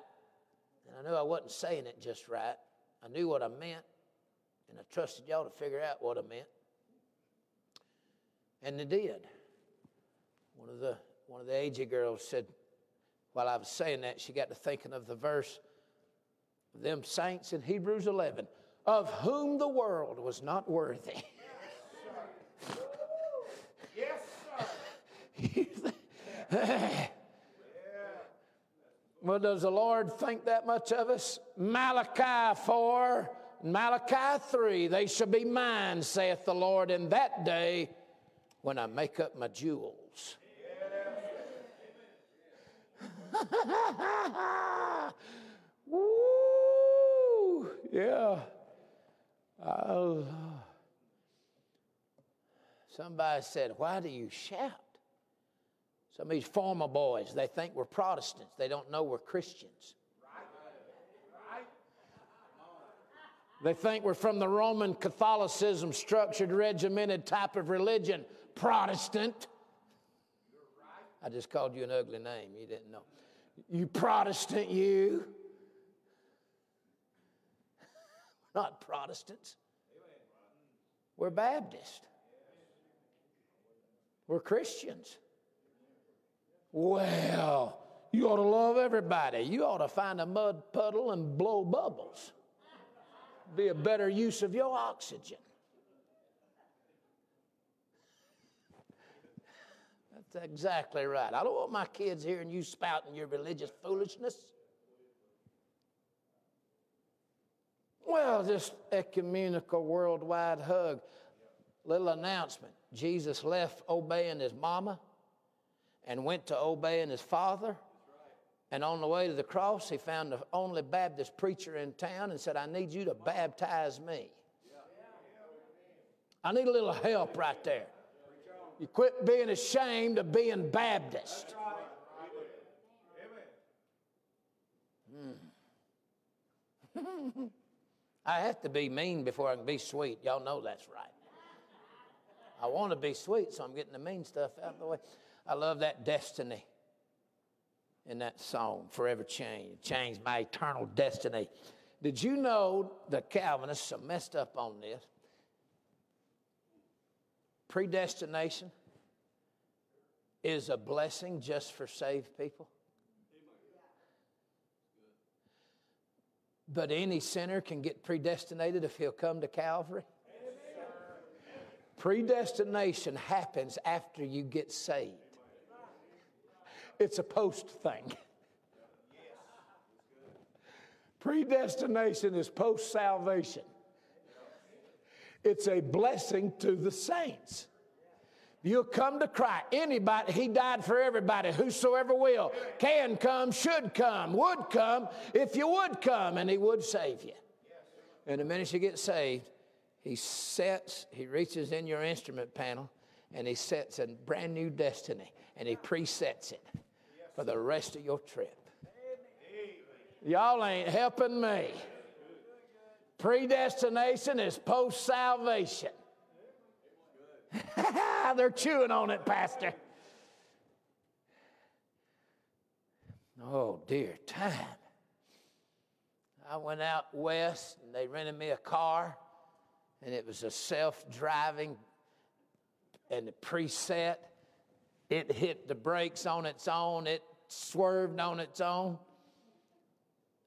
and I knew I wasn't saying it just right. I knew what I meant, and I trusted y'all to figure out what I meant. And they did. One of the one of the AG girls said, while I was saying that, she got to thinking of the verse them saints in Hebrews 11, of whom the world was not worthy. Yes, sir. *laughs* well, does the Lord think that much of us? Malachi 4, Malachi 3, they shall be mine, saith the Lord, in that day when I make up my jewels. *laughs* Yeah. Uh, somebody said, Why do you shout? Some of these former boys, they think we're Protestants. They don't know we're Christians. They think we're from the Roman Catholicism, structured, regimented type of religion, Protestant. I just called you an ugly name. You didn't know. You Protestant, you. We're not Protestants. We're Baptists. We're Christians. Well, you ought to love everybody. You ought to find a mud puddle and blow bubbles. Be a better use of your oxygen. That's exactly right. I don't want my kids hearing you spouting your religious foolishness. Well, just ecumenical worldwide hug. Little announcement Jesus left obeying his mama and went to obeying his father. And on the way to the cross, he found the only Baptist preacher in town and said, I need you to baptize me. I need a little help right there. You quit being ashamed of being Baptist. Hmm. *laughs* I have to be mean before I can be sweet. Y'all know that's right. I want to be sweet, so I'm getting the mean stuff out of the way. I love that destiny in that song, Forever Changed, changed my eternal destiny. Did you know the Calvinists are messed up on this? Predestination is a blessing just for saved people. But any sinner can get predestinated if he'll come to Calvary. Predestination happens after you get saved. It's a post thing. Predestination is post salvation. It's a blessing to the saints. You'll come to Christ. Anybody, He died for everybody. Whosoever will can come, should come, would come, if you would come, and He would save you. And the minute you get saved, He sets, He reaches in your instrument panel, and He sets a brand new destiny, and He presets it for the rest of your trip. Y'all ain't helping me. Predestination is post salvation. *laughs* They're chewing on it, Pastor. Oh, dear time. I went out west and they rented me a car, and it was a self driving and the preset. It hit the brakes on its own, it swerved on its own.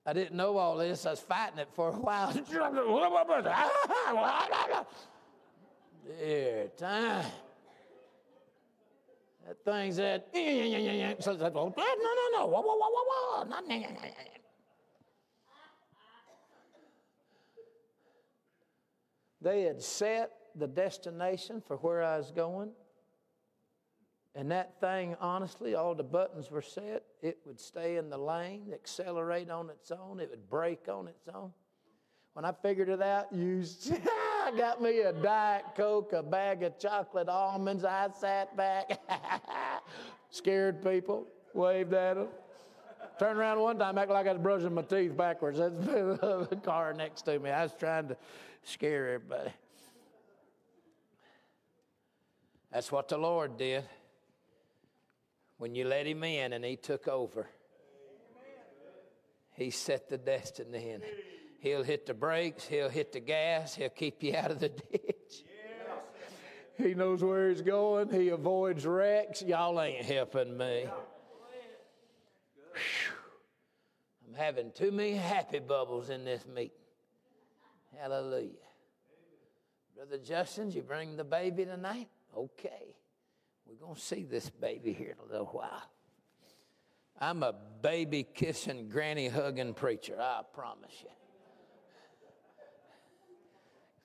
I didn't know all this. I was fighting it for a while. *laughs* *laughs* Dear time. That thing said, *laughs* so no, no, no, whoa, whoa, whoa, whoa, whoa. They had set the destination for where I was going. And that thing, honestly, all the buttons were set. It would stay in the lane, accelerate on its own, it would brake on its own. When I figured it out, *laughs* you got me a Diet Coke, a bag of chocolate almonds. I sat back, *laughs* scared people, waved at them. Turned around one time, acting like I was brushing my teeth backwards. That's *laughs* the car next to me. I was trying to scare everybody. That's what the Lord did when you let Him in and He took over. He set the destiny in. He'll hit the brakes, he'll hit the gas, he'll keep you out of the *laughs* ditch. He knows where he's going, he avoids wrecks. Y'all ain't helping me. I'm having too many happy bubbles in this meeting. Hallelujah. Brother Justin, you bring the baby tonight? Okay. We're going to see this baby here in a little while. I'm a baby kissing, granny hugging preacher, I promise you.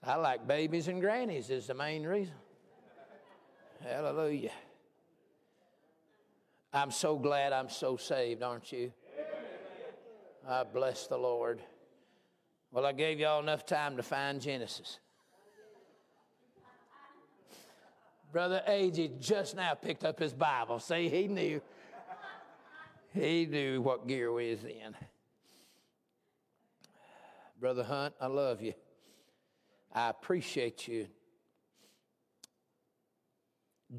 I like babies and grannies, is the main reason. Hallelujah. I'm so glad I'm so saved, aren't you? I bless the Lord. Well, I gave y'all enough time to find Genesis. Brother A.J. just now picked up his Bible. See, he knew. He knew what gear we was in. Brother Hunt, I love you. I appreciate you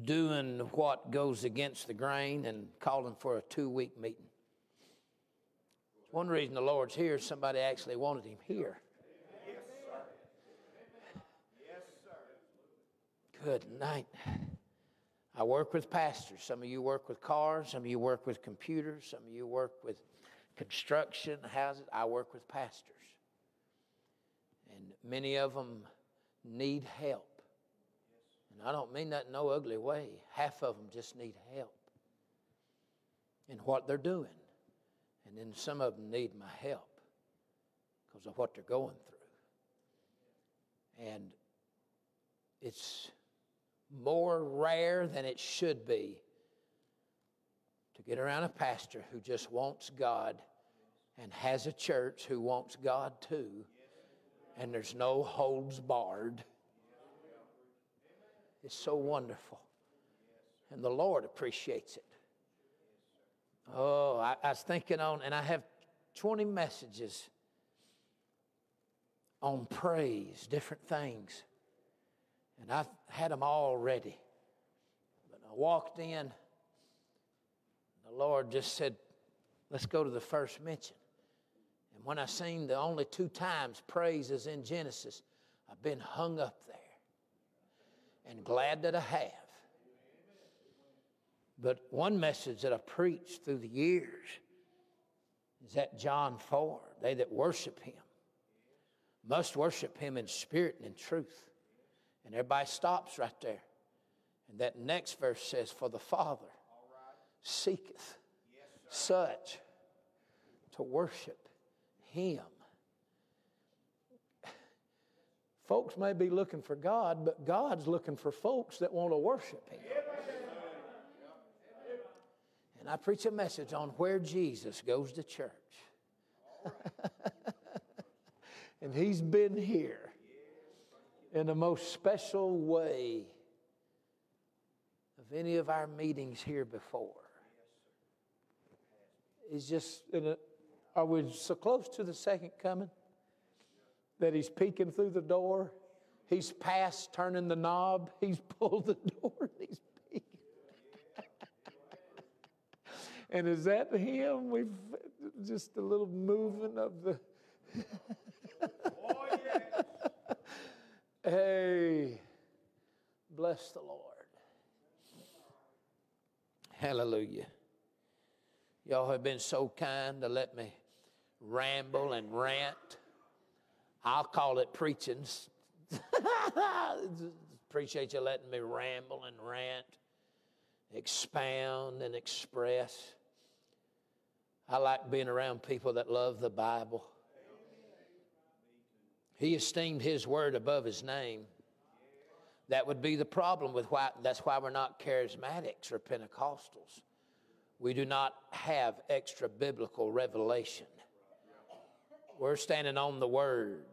doing what goes against the grain and calling for a two week meeting. One reason the Lord's here, somebody actually wanted him here. Yes, sir. Yes, sir. Good night. I work with pastors. Some of you work with cars. Some of you work with computers. Some of you work with construction, houses. I work with pastors. And many of them need help. And I don't mean that in no ugly way. Half of them just need help in what they're doing. And then some of them need my help because of what they're going through. And it's more rare than it should be to get around a pastor who just wants God and has a church who wants God too, and there's no holds barred. It's so wonderful. And the Lord appreciates it. Oh, I, I was thinking on, and I have 20 messages on praise, different things. And I had them all ready. But I walked in, the Lord just said, Let's go to the first mention. And when I seen the only two times praise is in Genesis, I've been hung up there. And glad that I have. But one message that I preached through the years is that John 4 they that worship him must worship him in spirit and in truth. And everybody stops right there. And that next verse says, For the Father seeketh such to worship him. Folks may be looking for God, but God's looking for folks that want to worship him. And I preach a message on where Jesus goes to church. *laughs* and he's been here in the most special way of any of our meetings here before. He's just in a, are we so close to the second coming that he's peeking through the door? He's past turning the knob. He's *laughs* pulled the door. and He's peeking. *laughs* and is that him? We've just a little movement of the. oh, yeah. *laughs* hey, bless the Lord. Hallelujah. Y'all have been so kind to let me ramble and rant. I'll call it preaching. *laughs* Appreciate you letting me ramble and rant, expound and express. I like being around people that love the Bible. He esteemed his word above his name. That would be the problem with why that's why we're not charismatics or Pentecostals. We do not have extra biblical revelation. We're standing on the word,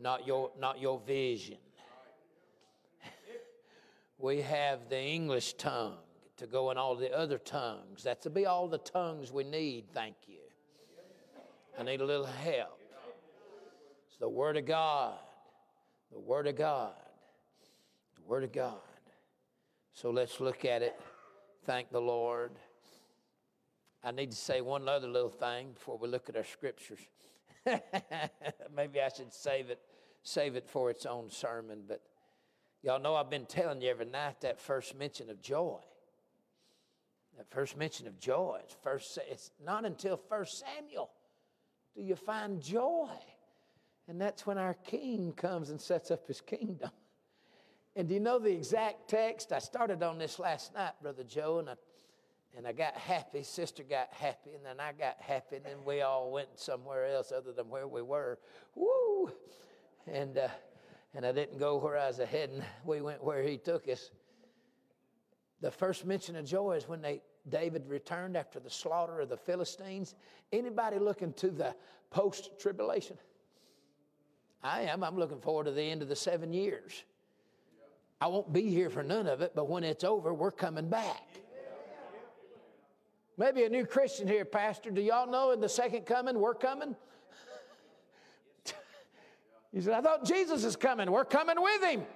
not your not your vision. *laughs* We have the English tongue to go in all the other tongues. That's to be all the tongues we need, thank you. I need a little help. It's the Word of God. The Word of God. The Word of God. So let's look at it. Thank the Lord. I need to say one other little thing before we look at our scriptures. *laughs* Maybe I should save it, save it for its own sermon. But y'all know I've been telling you every night that first mention of joy. That first mention of joy. It's first. It's not until First Samuel do you find joy, and that's when our King comes and sets up His kingdom. And do you know the exact text? I started on this last night, Brother Joe, and I and I got happy. Sister got happy, and then I got happy, and then we all went somewhere else other than where we were. Woo! And uh, and I didn't go where I was heading. We went where He took us. The first mention of joy is when they David returned after the slaughter of the Philistines. Anybody looking to the post tribulation? I am. I'm looking forward to the end of the seven years. I won't be here for none of it, but when it's over, we're coming back. Maybe a new Christian here, Pastor. Do y'all know in the second coming, we're coming? *laughs* He said, I thought Jesus is coming. We're coming with him.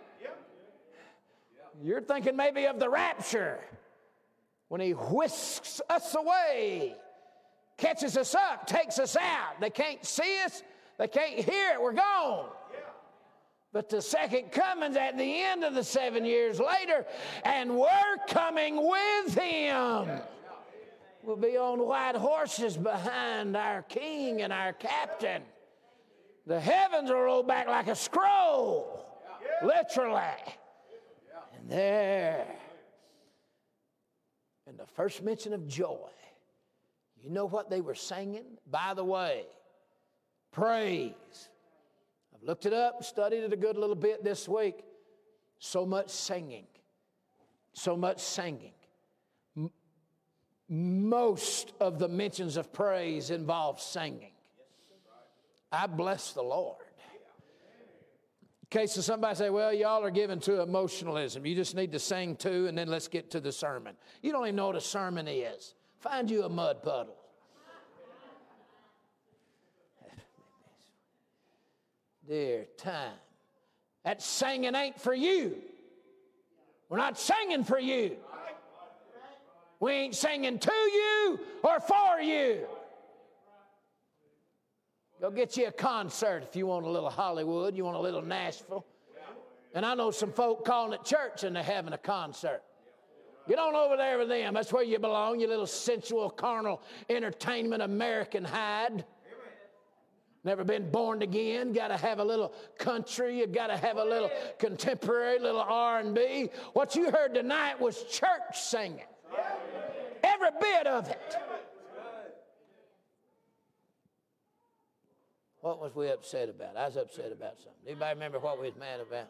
You're thinking maybe of the rapture when he whisks us away, catches us up, takes us out. They can't see us, they can't hear it. We're gone. But the second coming's at the end of the seven years later, and we're coming with him. We'll be on white horses behind our king and our captain. The heavens will roll back like a scroll, literally. And there, in the first mention of joy, you know what they were singing? By the way, praise. I've looked it up, studied it a good little bit this week. So much singing. So much singing. Most of the mentions of praise involve singing. I bless the Lord. Case of somebody say, well, y'all are given to emotionalism. You just need to sing too, and then let's get to the sermon. You don't even know what a sermon is. Find you a mud puddle. Dear time. That singing ain't for you. We're not singing for you. We ain't singing to you or for you. Go get you a concert if you want a little Hollywood, you want a little Nashville. And I know some folk calling it church and they're having a concert. Get on over there with them. That's where you belong, you little sensual, carnal, entertainment American hide. Never been born again. Got to have a little country. You got to have a little contemporary, little R and B. What you heard tonight was church singing. Every bit of it. What was we upset about? I was upset about something. Anybody remember what we was mad about?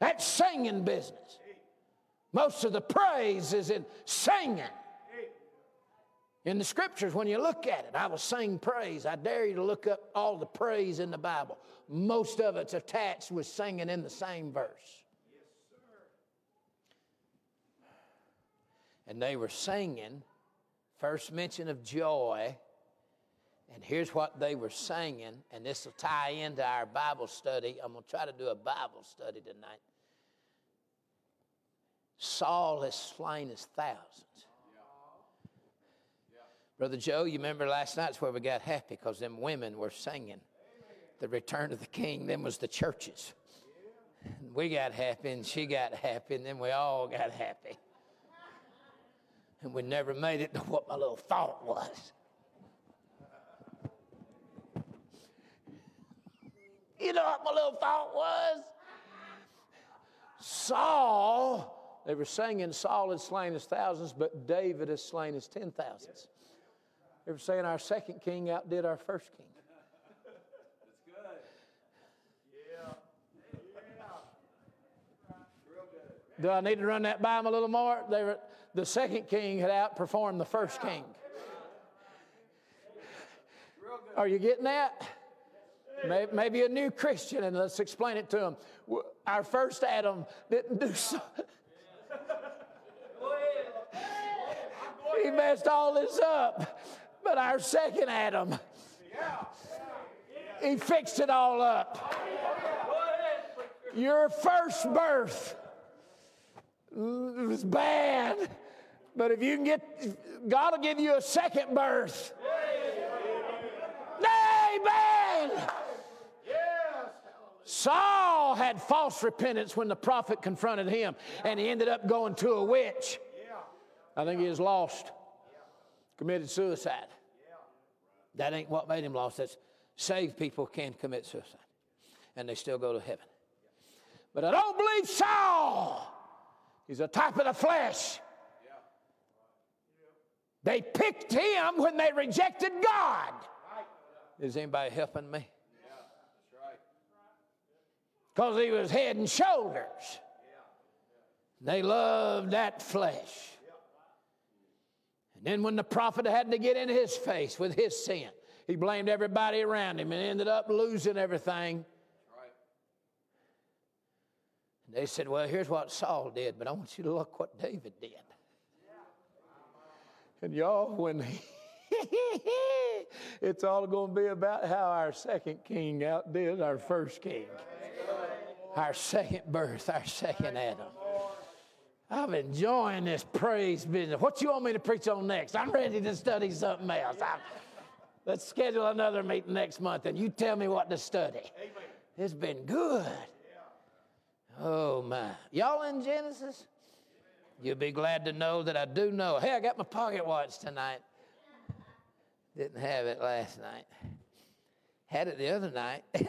That singing business. Most of the praise is in singing. In the scriptures, when you look at it, I will sing praise. I dare you to look up all the praise in the Bible. Most of it's attached with singing in the same verse. And they were singing, first mention of joy. And here's what they were singing, and this will tie into our Bible study. I'm going to try to do a Bible study tonight. Saul has slain his thousands. Brother Joe, you remember last night's where we got happy because them women were singing the return of the king. Them was the churches. We got happy and she got happy and then we all got happy. And we never made it to what my little thought was. You know what my little thought was? Saul, they were singing Saul had slain his thousands, but David has slain his ten thousands. They were saying our second king outdid our first king. That's good. Yeah. yeah. Do I need to run that by them a little more? They were, the second king had outperformed the first king. Are you getting that? Maybe a new Christian, and let's explain it to him. Our first Adam didn't do so. he messed all this up. But our second Adam, he fixed it all up. Your first birth was bad, but if you can get, God will give you a second birth. Amen. Saul had false repentance when the prophet confronted him, and he ended up going to a witch. I think he was lost, committed suicide. That ain't what made him lost. That's saved people can commit suicide, and they still go to heaven. But I don't believe Saul. He's a type of the flesh. They picked him when they rejected God. Is anybody helping me? Because he was head and shoulders. They loved that flesh. And then when the prophet had to get in his face with his sin, he blamed everybody around him and ended up losing everything. And they said, Well, here's what Saul did, but I want you to look what David did. And y'all, when *laughs* it's all going to be about how our second king outdid our first king. Our second birth, our second Adam. I'm enjoying this praise business. What you want me to preach on next? I'm ready to study something else. I, let's schedule another meeting next month and you tell me what to study. It's been good. Oh my. Y'all in Genesis? You'll be glad to know that I do know. Hey, I got my pocket watch tonight. Didn't have it last night. Had it the other night. *laughs*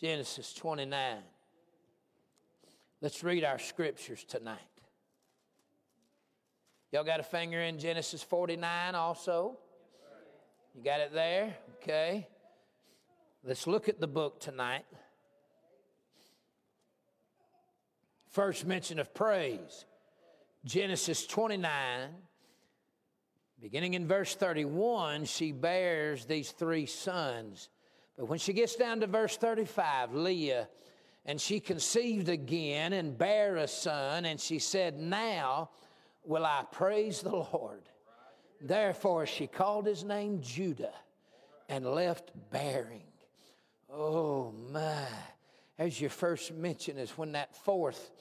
Genesis 29. Let's read our scriptures tonight. Y'all got a finger in Genesis 49 also? You got it there? Okay. Let's look at the book tonight. First mention of praise Genesis 29, beginning in verse 31, she bears these three sons. But when she gets down to verse 35, Leah, and she conceived again and bare a son, and she said, Now will I praise the Lord. Therefore she called his name Judah and left bearing. Oh my. As you first mentioned, is when that fourth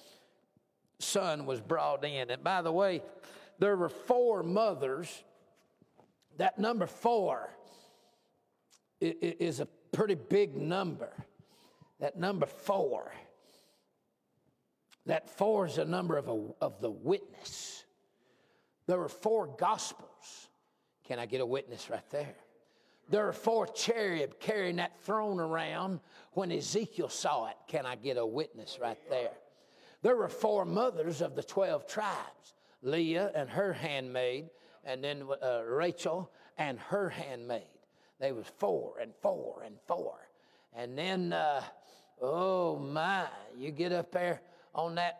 son was brought in. And by the way, there were four mothers. That number four is a pretty big number. That number four. That four is a number of, a, of the witness. There were four gospels. Can I get a witness right there? There are four cherub carrying that throne around when Ezekiel saw it. Can I get a witness right there? There were four mothers of the 12 tribes Leah and her handmaid, and then uh, Rachel and her handmaid. They was four and four and four. And then, uh, oh my, you get up there on that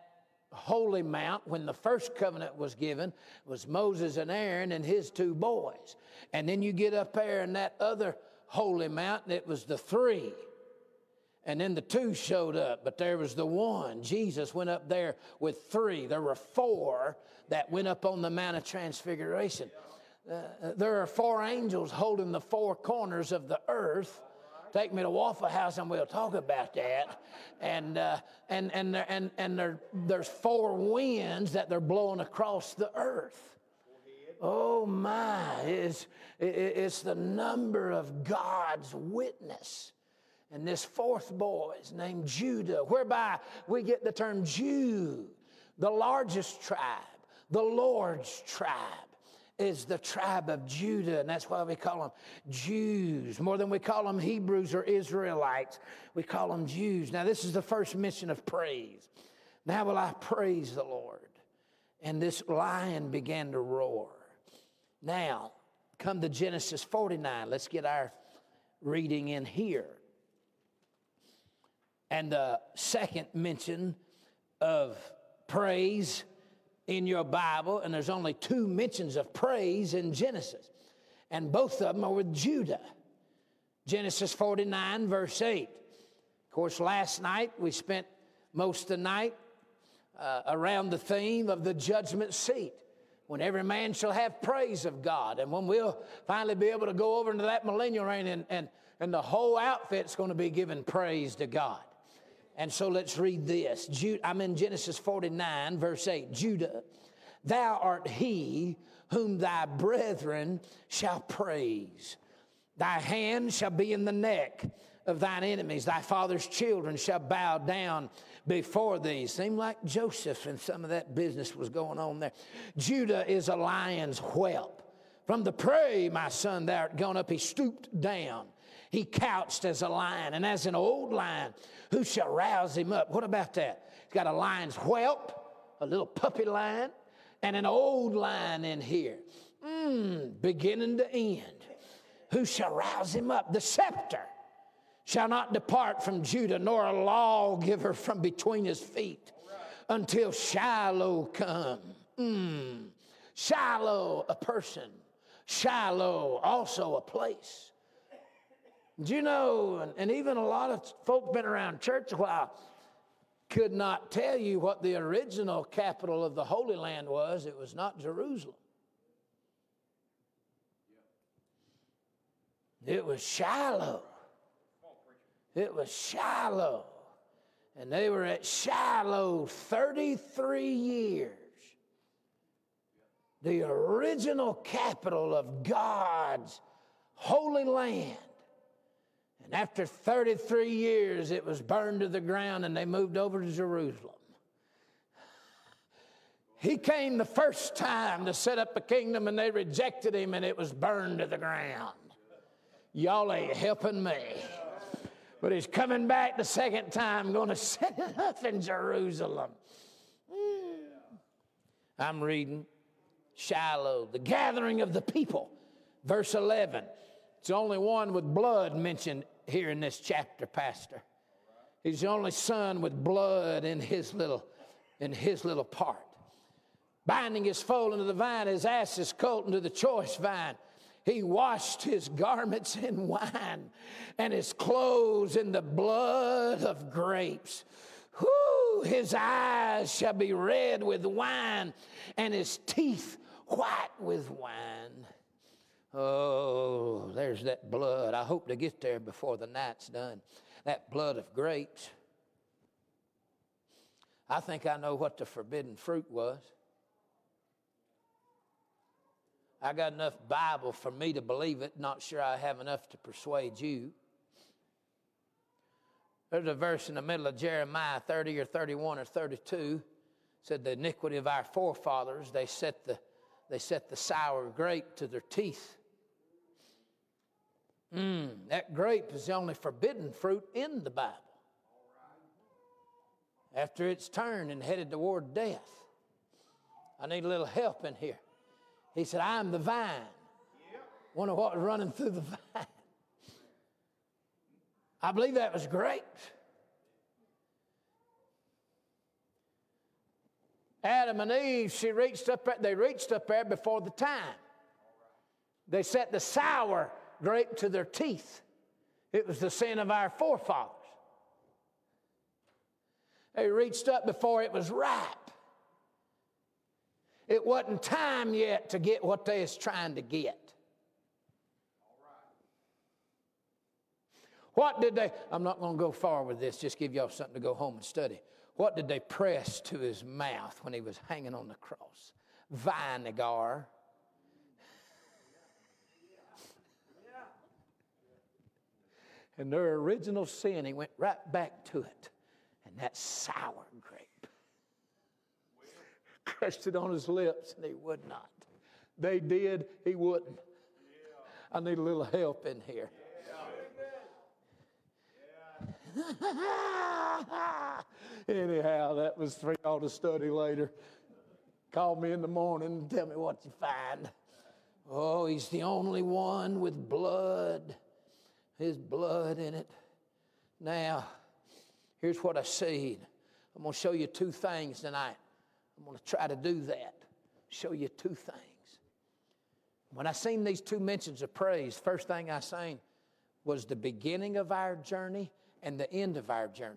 holy mount when the first covenant was given was Moses and Aaron and his two boys. And then you get up there in that other holy mountain, it was the three and then the two showed up, but there was the one. Jesus went up there with three. There were four that went up on the Mount of Transfiguration. Uh, there are four angels holding the four corners of the earth. Take me to Waffle House and we'll talk about that. And, uh, and, and, and, and there, there's four winds that they're blowing across the earth. Oh my, it's, it's the number of God's witness. And this fourth boy is named Judah, whereby we get the term Jew, the largest tribe, the Lord's tribe is the tribe of Judah, and that's why we call them Jews. More than we call them Hebrews or Israelites, we call them Jews. Now, this is the first mention of praise. Now will I praise the Lord. And this lion began to roar. Now, come to Genesis 49. Let's get our reading in here. And the second mention of praise in your Bible, and there's only two mentions of praise in Genesis, and both of them are with Judah. Genesis 49, verse 8. Of course, last night we spent most of the night uh, around the theme of the judgment seat when every man shall have praise of God. And when we'll finally be able to go over into that millennial reign and, and, and the whole outfit's going to be giving praise to God. And so let's read this. I'm in Genesis 49, verse 8. Judah, thou art he whom thy brethren shall praise. Thy hand shall be in the neck of thine enemies. Thy father's children shall bow down before thee. Seemed like Joseph and some of that business was going on there. Judah is a lion's whelp. From the prey, my son, thou art gone up. He stooped down. He couched as a lion, and as an old lion, who shall rouse him up? What about that? He's got a lion's whelp, a little puppy lion, and an old lion in here. Mm, beginning to end. Who shall rouse him up? The scepter shall not depart from Judah, nor a lawgiver from between his feet until Shiloh come. Mm. Shiloh, a person. Shiloh, also a place. Do you know, and, and even a lot of folk been around church a while, could not tell you what the original capital of the Holy Land was. It was not Jerusalem. It was Shiloh. It was Shiloh. And they were at Shiloh 33 years. The original capital of God's Holy Land. And after 33 years, it was burned to the ground and they moved over to Jerusalem. He came the first time to set up a kingdom and they rejected him and it was burned to the ground. Y'all ain't helping me. But he's coming back the second time, going *laughs* to set it up in Jerusalem. Mm. I'm reading Shiloh, the gathering of the people, verse 11. It's the only one with blood mentioned here in this chapter, Pastor. He's the only son with blood in his little, in his little part binding his foal into the vine, his ass his colt into the choice vine. He washed his garments in wine and his clothes in the blood of grapes. Whoo, his eyes shall be red with wine and his teeth white with wine. Oh, there's that blood. I hope to get there before the night's done. That blood of grapes. I think I know what the forbidden fruit was. I got enough Bible for me to believe it, not sure I have enough to persuade you. There's a verse in the middle of Jeremiah 30 or 31 or 32 said the iniquity of our forefathers, they set the, they set the sour grape to their teeth. Mm, that grape is the only forbidden fruit in the Bible. After it's turned and headed toward death. I need a little help in here. He said, I'm the vine. Wonder what was running through the *laughs* vine. I believe that was great. Adam and Eve, she reached up they reached up there before the time. They set the sour grape to their teeth. It was the sin of our forefathers. They reached up before it was ripe. It wasn't time yet to get what they was trying to get. What did they, I'm not going to go far with this, just give y'all something to go home and study. What did they press to his mouth when he was hanging on the cross? Vinegar. And their original sin, he went right back to it. And that sour grape crushed it on his lips, and he would not. They did, he wouldn't. I need a little help in here. *laughs* Anyhow, that was for y'all to study later. Call me in the morning and tell me what you find. Oh, he's the only one with blood, his blood in it. Now, here's what I see. I'm going to show you two things tonight. I'm going to try to do that. Show you two things. When I seen these two mentions of praise, first thing I seen was the beginning of our journey and the end of our journey.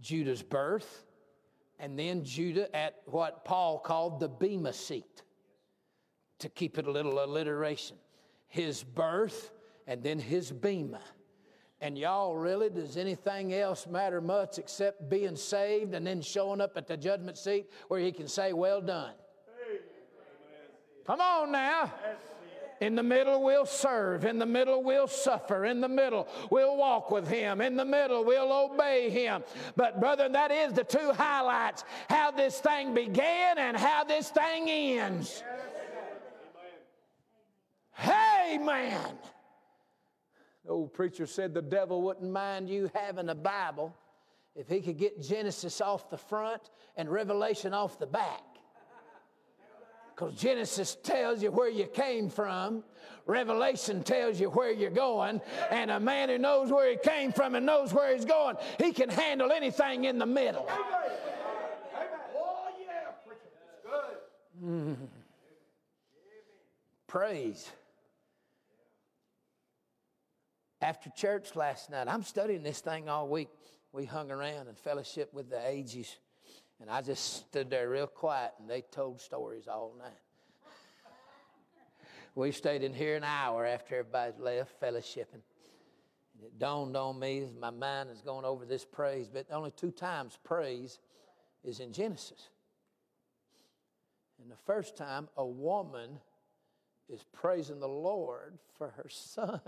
Judah's birth, and then Judah at what Paul called the Bema seat, to keep it a little alliteration. His birth, and then his Bema. And y'all, really, does anything else matter much except being saved and then showing up at the judgment seat where he can say, Well done? Come on now. In the middle, we'll serve. In the middle, we'll suffer. In the middle, we'll walk with Him. In the middle, we'll obey Him. But, brother, that is the two highlights how this thing began and how this thing ends. Hey, man. The old preacher said the devil wouldn't mind you having a Bible if he could get Genesis off the front and Revelation off the back. Because Genesis tells you where you came from, Revelation tells you where you're going, and a man who knows where he came from and knows where he's going, he can handle anything in the middle. Mm. Praise after church last night. I'm studying this thing all week. We hung around and fellowship with the ages, and I just stood there real quiet, and they told stories all night. we stayed in here an hour after everybody left, fellowshipping. And it dawned on me as my mind is going over this praise, but only two times praise is in Genesis. And the first time, a woman is praising the Lord for her *laughs* son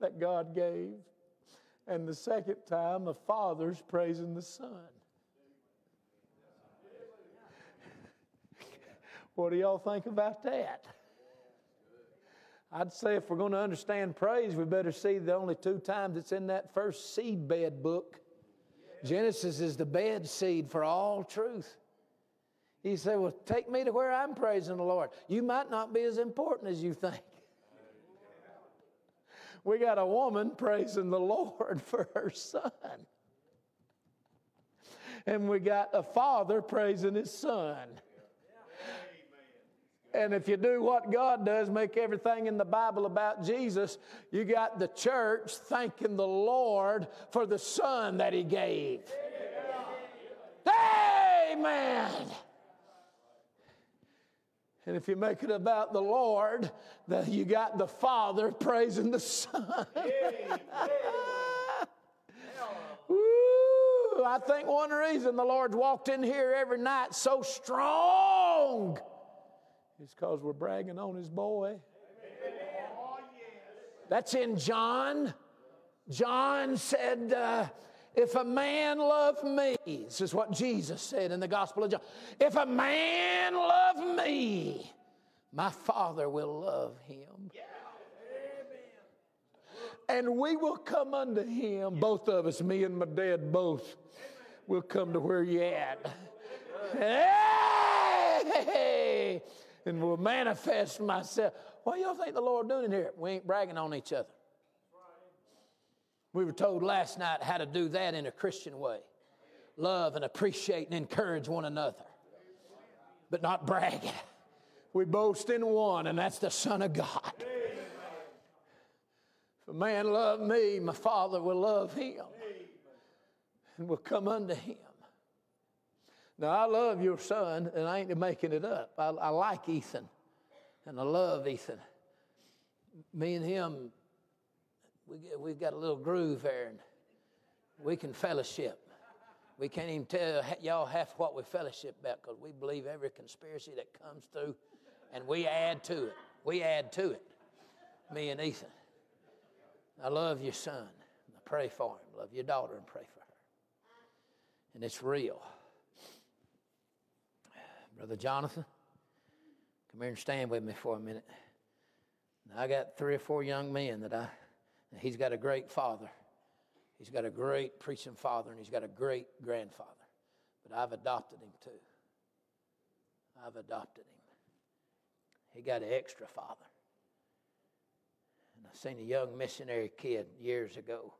that God gave. And the second time, the father's praising the son. What do y'all think about that? I'd say if we're going to understand praise, we better see the only two times it's in that first seed bed book. Genesis is the bed seed for all truth. He said, Well, take me to where I'm praising the Lord. You might not be as important as you think. We got a woman praising the Lord *laughs* for her son. And we got a father praising his son. And if you do what God does, make everything in the Bible about Jesus, you got the church thanking the Lord for the Son that He gave. Amen. And if you make it about the Lord, then you got the Father praising the Son. Woo, I think one reason the Lord's walked in here every night so strong is because we're bragging on his boy. That's in John. John said, uh, If a man love me, this is what Jesus said in the Gospel of John. If a man love me, my Father will love him. And we will come unto him, both of us, me and my dad both, will come to where you at. Hey! and will manifest myself. What do y'all think the Lord doing here? We ain't bragging on each other. We were told last night how to do that in a Christian way love and appreciate and encourage one another, but not brag. We boast in one, and that's the Son of God. If a man love me, my Father will love him and will come unto him. Now, I love your son, and I ain't making it up. I, I like Ethan, and I love Ethan. Me and him, we, we've got a little groove here, and we can fellowship. We can't even tell y'all half what we fellowship about because we believe every conspiracy that comes through, and we add to it. We add to it, me and Ethan. I love your son. I pray for him. Love your daughter and pray for her. And it's real. Brother Jonathan, come here and stand with me for a minute. I got three or four young men that I, he's got a great father. He's got a great preaching father, and he's got a great grandfather. But I've adopted him too. I've adopted him. He got an extra father. And I seen a young missionary kid years ago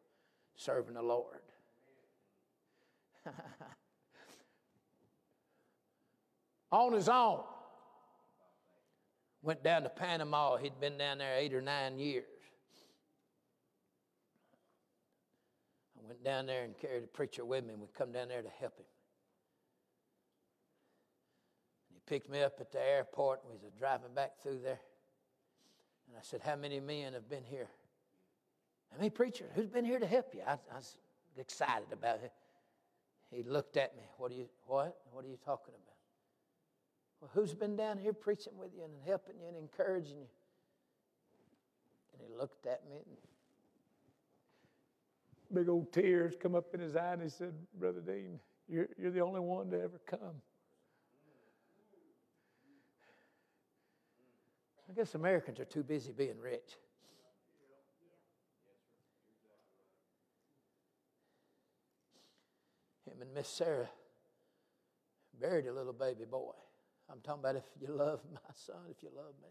serving the Lord. *laughs* on his own. Went down to Panama. He'd been down there eight or nine years. I went down there and carried a preacher with me, and we come down there to help him. And he picked me up at the airport, and we was driving back through there. And I said, How many men have been here? How many preachers? Who's been here to help you? I, I was excited about it. He looked at me. What are you what? What are you talking about? Well, who's been down here preaching with you and helping you and encouraging you? And he looked at me and big old tears come up in his eye and he said, Brother Dean, you're, you're the only one to ever come. I guess Americans are too busy being rich. Him and Miss Sarah buried a little baby boy. I'm talking about if you love *laughs* my son, if you love me.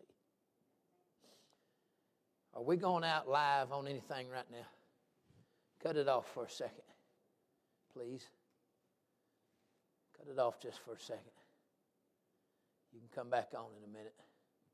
Are we going out live on anything right now? Cut it off for a second, please. Cut it off just for a second. You can come back on in a minute.